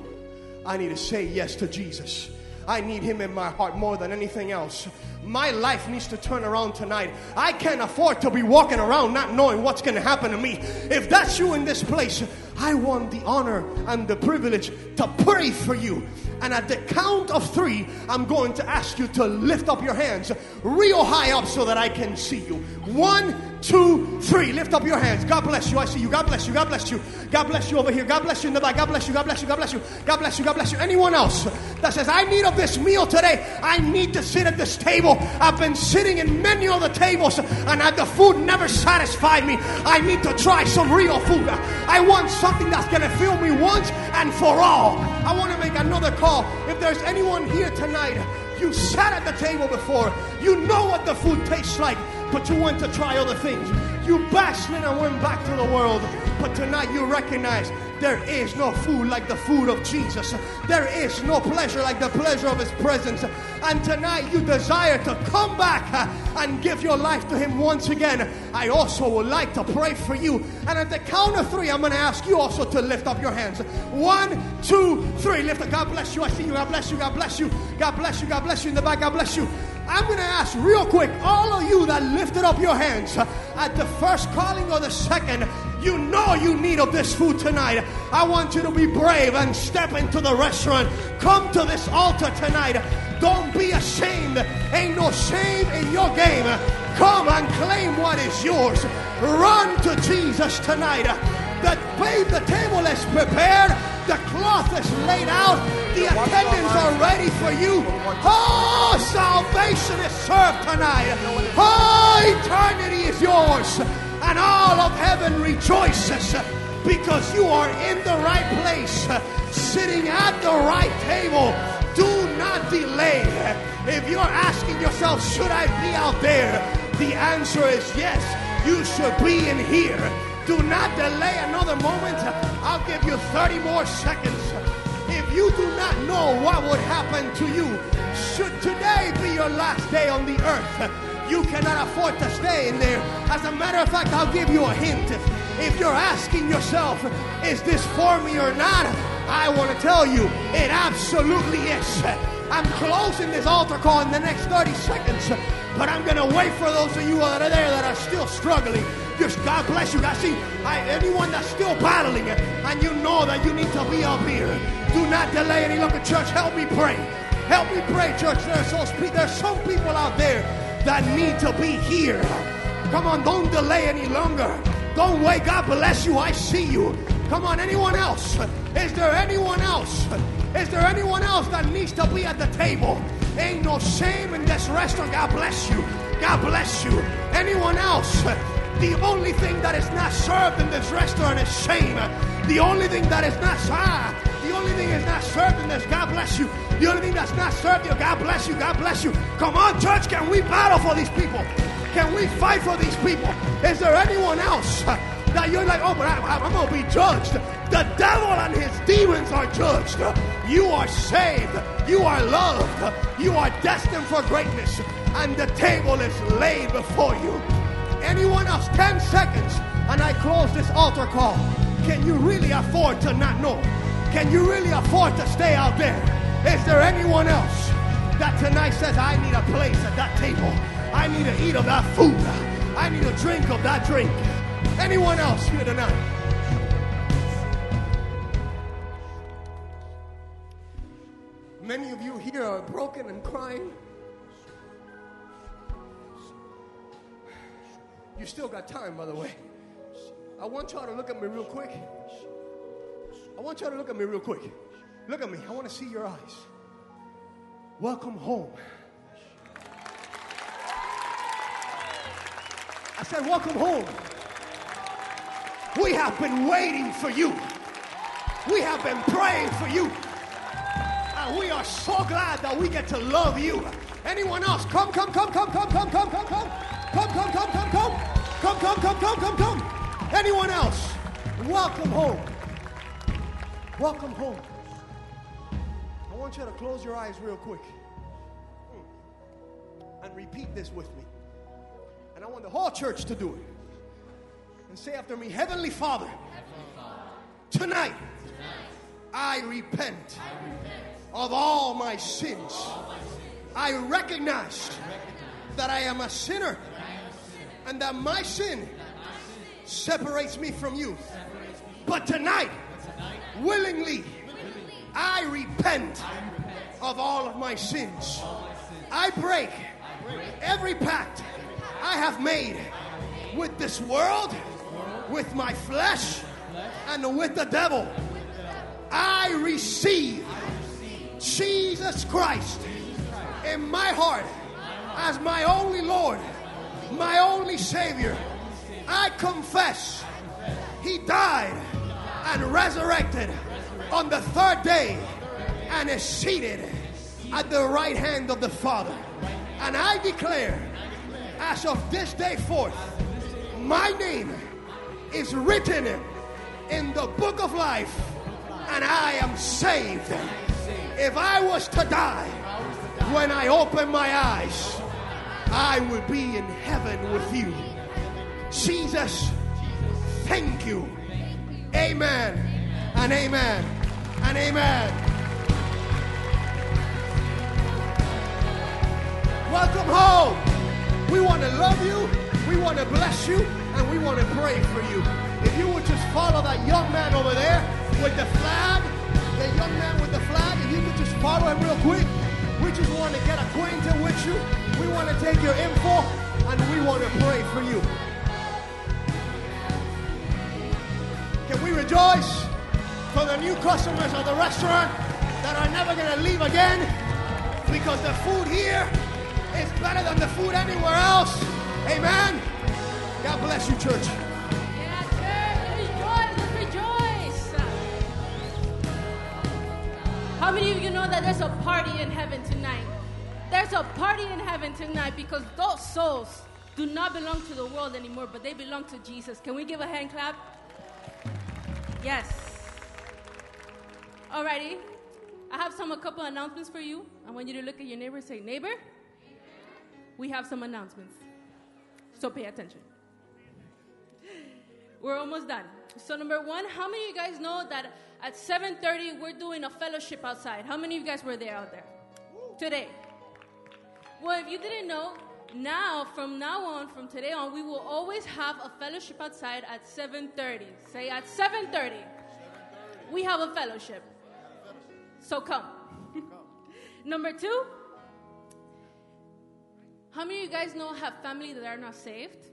I need to say yes to Jesus. I need him in my heart more than anything else. My life needs to turn around tonight. I can't afford to be walking around not knowing what's going to happen to me. If that's you in this place, I want the honor and the privilege to pray for you. And at the count of three, I'm going to ask you to lift up your hands real high up so that I can see you. One, two, three. Lift up your hands. God bless you. I see you. God bless you. God bless you. God bless you over here. God bless you in the back. God bless you. God bless you. God bless you. God bless you. God bless you. Anyone else that says, I need of this meal today. I need to sit at this table. I've been sitting in many other tables and the food never satisfied me. I need to try some real food. I want something that's going to fill me once and for all. I want to make another call. If there's anyone here tonight, you sat at the table before, you know what the food tastes like, but you went to try other things. You backslid and went back to the world, but tonight you recognize there is no food like the food of Jesus. There is no pleasure like the pleasure of His presence. And tonight you desire to come back and give your life to Him once again. I also would like to pray for you. And at the count of three, I'm going to ask you also to lift up your hands. One, two, three. Lift up. God bless you. I see you. God bless you. God bless you. God bless you. God bless you in the back. God bless you. I'm going to ask real quick all of you that lifted up your hands at the first calling or the second, you know you need of this food tonight. I want you to be brave and step into the restaurant. Come to this altar tonight. Don't be ashamed. Ain't no shame in your game. Come and claim what is yours. Run to Jesus tonight. The babe, the table is prepared. The cloth is laid out. The attendants are ready for you. Oh, salvation is served tonight. Oh, eternity is yours. And all of heaven rejoices uh, because you are in the right place, uh, sitting at the right table. Do not delay. If you're asking yourself, should I be out there? The answer is yes, you should be in here. Do not delay another moment. I'll give you 30 more seconds. If you do not know what would happen to you, should today be your last day on the earth, you cannot afford to stay in there. As a matter of fact, I'll give you a hint. If you're asking yourself, is this for me or not? I want to tell you, it absolutely is. I'm closing this altar call in the next 30 seconds, but I'm going to wait for those of you that are there that are still struggling. Just God bless you. guys. see, I, anyone that's still battling it, and you know that you need to be up here, do not delay any longer. Church, help me pray. Help me pray, church. There's, those, there's some people out there that need to be here. Come on, don't delay any longer. Don't wait. God bless you. I see you. Come on, anyone else? Is there anyone else? Is there anyone else that needs to be at the table? Ain't no shame in this restaurant. God bless you. God bless you. Anyone else? The only thing that is not served in this restaurant is shame. The only thing that is not ah, the only thing is not served in this. God bless you. The only thing that's not served you. God bless you. God bless you. Come on, church. Can we battle for these people? Can we fight for these people? Is there anyone else? that you're like, oh, but I, am going to be judged. The devil and his demons are judged. You are saved. You are loved. You are destined for greatness. And the table is laid before you. Anyone else, 10 seconds, and I close this altar call. Can you really afford to not know? Can you really afford to stay out there? Is there anyone else that tonight says, I need a place at that table? I need to eat of that food. I need a drink of that drink. Anyone else here tonight? Many of you here are broken and crying. You still got time, by the way. I want y'all to look at me real quick. I want y'all to look at me real quick. Look at me. I want to see your eyes. Welcome home. I said, Welcome home. We have been waiting for you. We have been praying for you. And we are so glad that we get to love you. Anyone else? Come, come, come, come, come, come, come, come, come. Come, come, come, come, come. Come, come, come, come, come, come. Anyone else? Welcome home. Welcome home. I want you to close your eyes real quick hmm. and repeat this with me. And I want the whole church to do it. And say after me, Heavenly Father, tonight, I repent, of all my sins. I recognize that I am a sinner and that my sin separates me from you. But tonight, willingly, I repent of all of my sins. I break every pact I have made with this world with my flesh and with the devil. I receive Jesus Christ in my heart as my only Lord, my only Savior. I confess He died and resurrected on the third day and is seated at the right hand of the Father. And I declare, as of this day forth, my name is written in the book of life, and I am saved. If I was to die when I open my eyes, I would be in heaven with you. Jesus, thank you. Amen and amen and amen. Welcome home. We want to love you. We want to bless you and we want to pray for you. If you would just follow that young man over there with the flag, the young man with the flag, if you could just follow him real quick. We just want to get acquainted with you. We want to take your info and we want to pray for you. We rejoice for the new customers of the restaurant that are never going to leave again because the food here is better than the food anywhere else? Amen. God bless you, church. How many of you know that there's a party in heaven tonight? There's a party in heaven tonight because those souls do not belong to the world anymore, but they belong to Jesus. Can we give a hand clap? Yes. Alrighty. I have some a couple announcements for you. I want you to look at your neighbor say, neighbor, we have some announcements. So pay attention. We're almost done. So number one, how many of you guys know that at 7:30 we're doing a fellowship outside? How many of you guys were there out there? Today. Well, if you didn't know, now from now on, from today on, we will always have a fellowship outside at 7:30. Say at 7:30. We have a fellowship. So come. [LAUGHS] Number two. How many of you guys know have family that are not saved?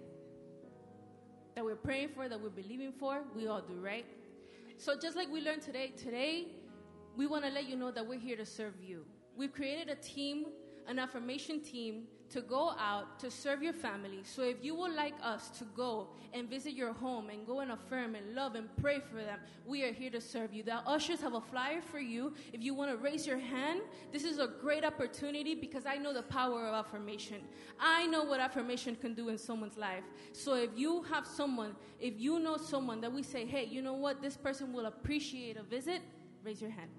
That we're praying for, that we're believing for? We all do, right? So just like we learned today, today we want to let you know that we're here to serve you. We've created a team, an affirmation team to go out to serve your family. So if you would like us to go and visit your home and go and affirm and love and pray for them, we are here to serve you. The ushers have a flyer for you. If you want to raise your hand, this is a great opportunity because I know the power of affirmation. I know what affirmation can do in someone's life. So if you have someone, if you know someone that we say, hey, you know what, this person will appreciate a visit, raise your hand.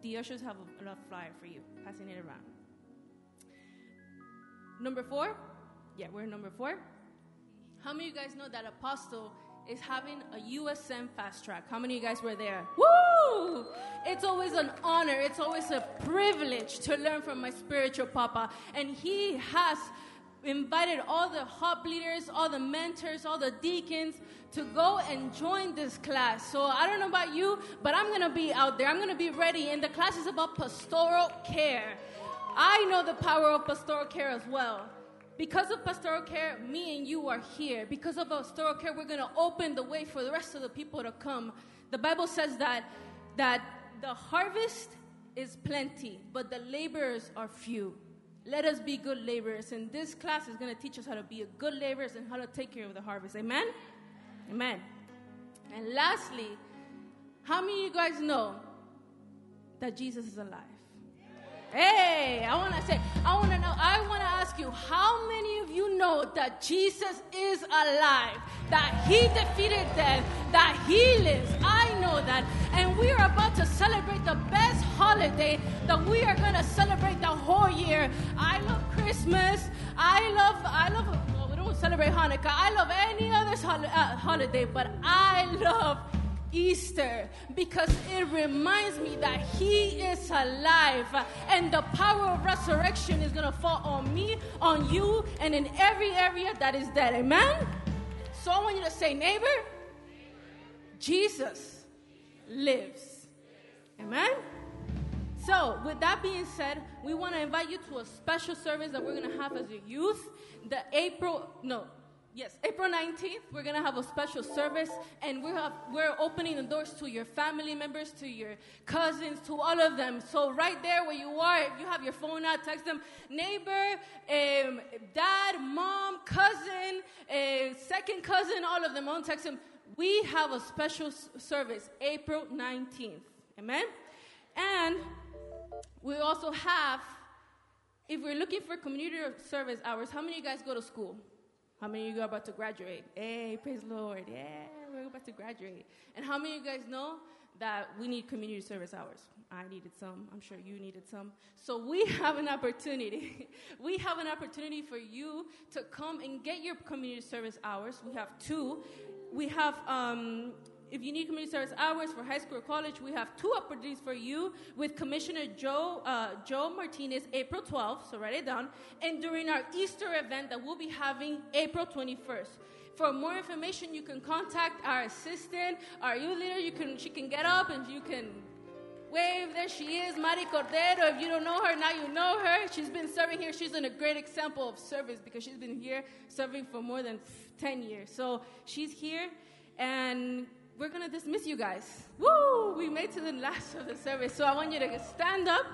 The ushers have a, a flyer for you, passing it around. Number four? Yeah, we're number four. How many of you guys know that Apostle is having a USM fast track? How many of you guys were there? Woo! It's always an honor, it's always a privilege to learn from my spiritual papa. And he has invited all the hub leaders, all the mentors, all the deacons to go and join this class. So I don't know about you, but I'm going to be out there. I'm going to be ready. And the class is about pastoral care. I know the power of pastoral care as well. Because of pastoral care, me and you are here. Because of pastoral care, we're going to open the way for the rest of the people to come. The Bible says that that the harvest is plenty, but the laborers are few. Let us be good laborers. And this class is going to teach us how to be a good laborers and how to take care of the harvest. Amen? Amen. And lastly, how many of you guys know that Jesus is alive? Hey, I want to say, I want to know, I want to ask you, how many of you know that Jesus is alive, that he defeated death, that he lives? I know that. And we are about to celebrate the best holiday that we are going to celebrate the whole year. I love Christmas. I love, I love, well, we don't celebrate Hanukkah. I love any other hol- uh, holiday, but I love Easter because it reminds me that He is alive and the power of resurrection is going to fall on me, on you, and in every area that is dead. Amen? So I want you to say, neighbor, Jesus lives. Amen? So, with that being said, we want to invite you to a special service that we're going to have as a youth. The April, no, Yes, April 19th, we're going to have a special service, and we're, have, we're opening the doors to your family members, to your cousins, to all of them. So, right there where you are, if you have your phone out, text them neighbor, um, dad, mom, cousin, uh, second cousin, all of them. Don't text them. We have a special service, April 19th. Amen? And we also have, if we're looking for community service hours, how many of you guys go to school? How many of you are about to graduate? Hey, praise the Lord. Yeah, we're about to graduate. And how many of you guys know that we need community service hours? I needed some. I'm sure you needed some. So we [LAUGHS] have an opportunity. we have an opportunity for you to come and get your community service hours. We have two. We have um, if you need community service hours for high school or college, we have two opportunities for you with Commissioner Joe, uh, Joe Martinez, April 12th, so write it down, and during our Easter event that we'll be having April 21st. For more information, you can contact our assistant, our youth leader. You can, she can get up and you can wave. There she is, Mari Cordero. If you don't know her, now you know her. She's been serving here. She's been a great example of service because she's been here serving for more than 10 years. So she's here, and we're going to dismiss you guys. Woo! We made to the last of the service. So I want you to stand up.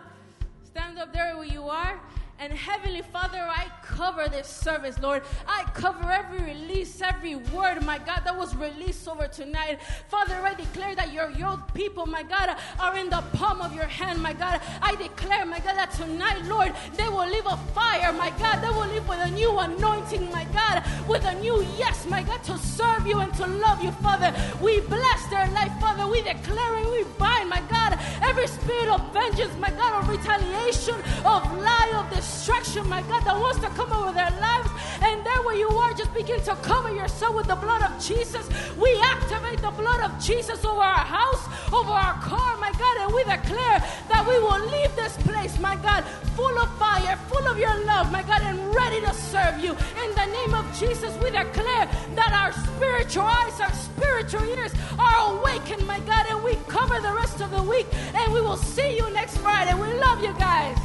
Stand up there where you are. And Heavenly Father, I cover this service, Lord. I cover every release, every word, my God, that was released over tonight. Father, I declare that your young people, my God, are in the palm of your hand, my God. I declare, my God, that tonight, Lord, they will live a fire, my God. They will live with a new anointing, my God, with a new yes, my God, to serve you and to love you, Father. We bless their life, Father. We declare and we bind, my God, every spirit of vengeance, my God, of retaliation, of lie, of this destruction, my God, that wants to come over their lives. And there where you are, just begin to cover yourself with the blood of Jesus. We activate the blood of Jesus over our house, over our car, my God, and we declare that we will leave this place, my God, full of fire, full of your love, my God, and ready to serve you. In the name of Jesus, we declare that our spiritual eyes, our spiritual ears are awakened, my God, and we cover the rest of the week, and we will see you next Friday. We love you guys.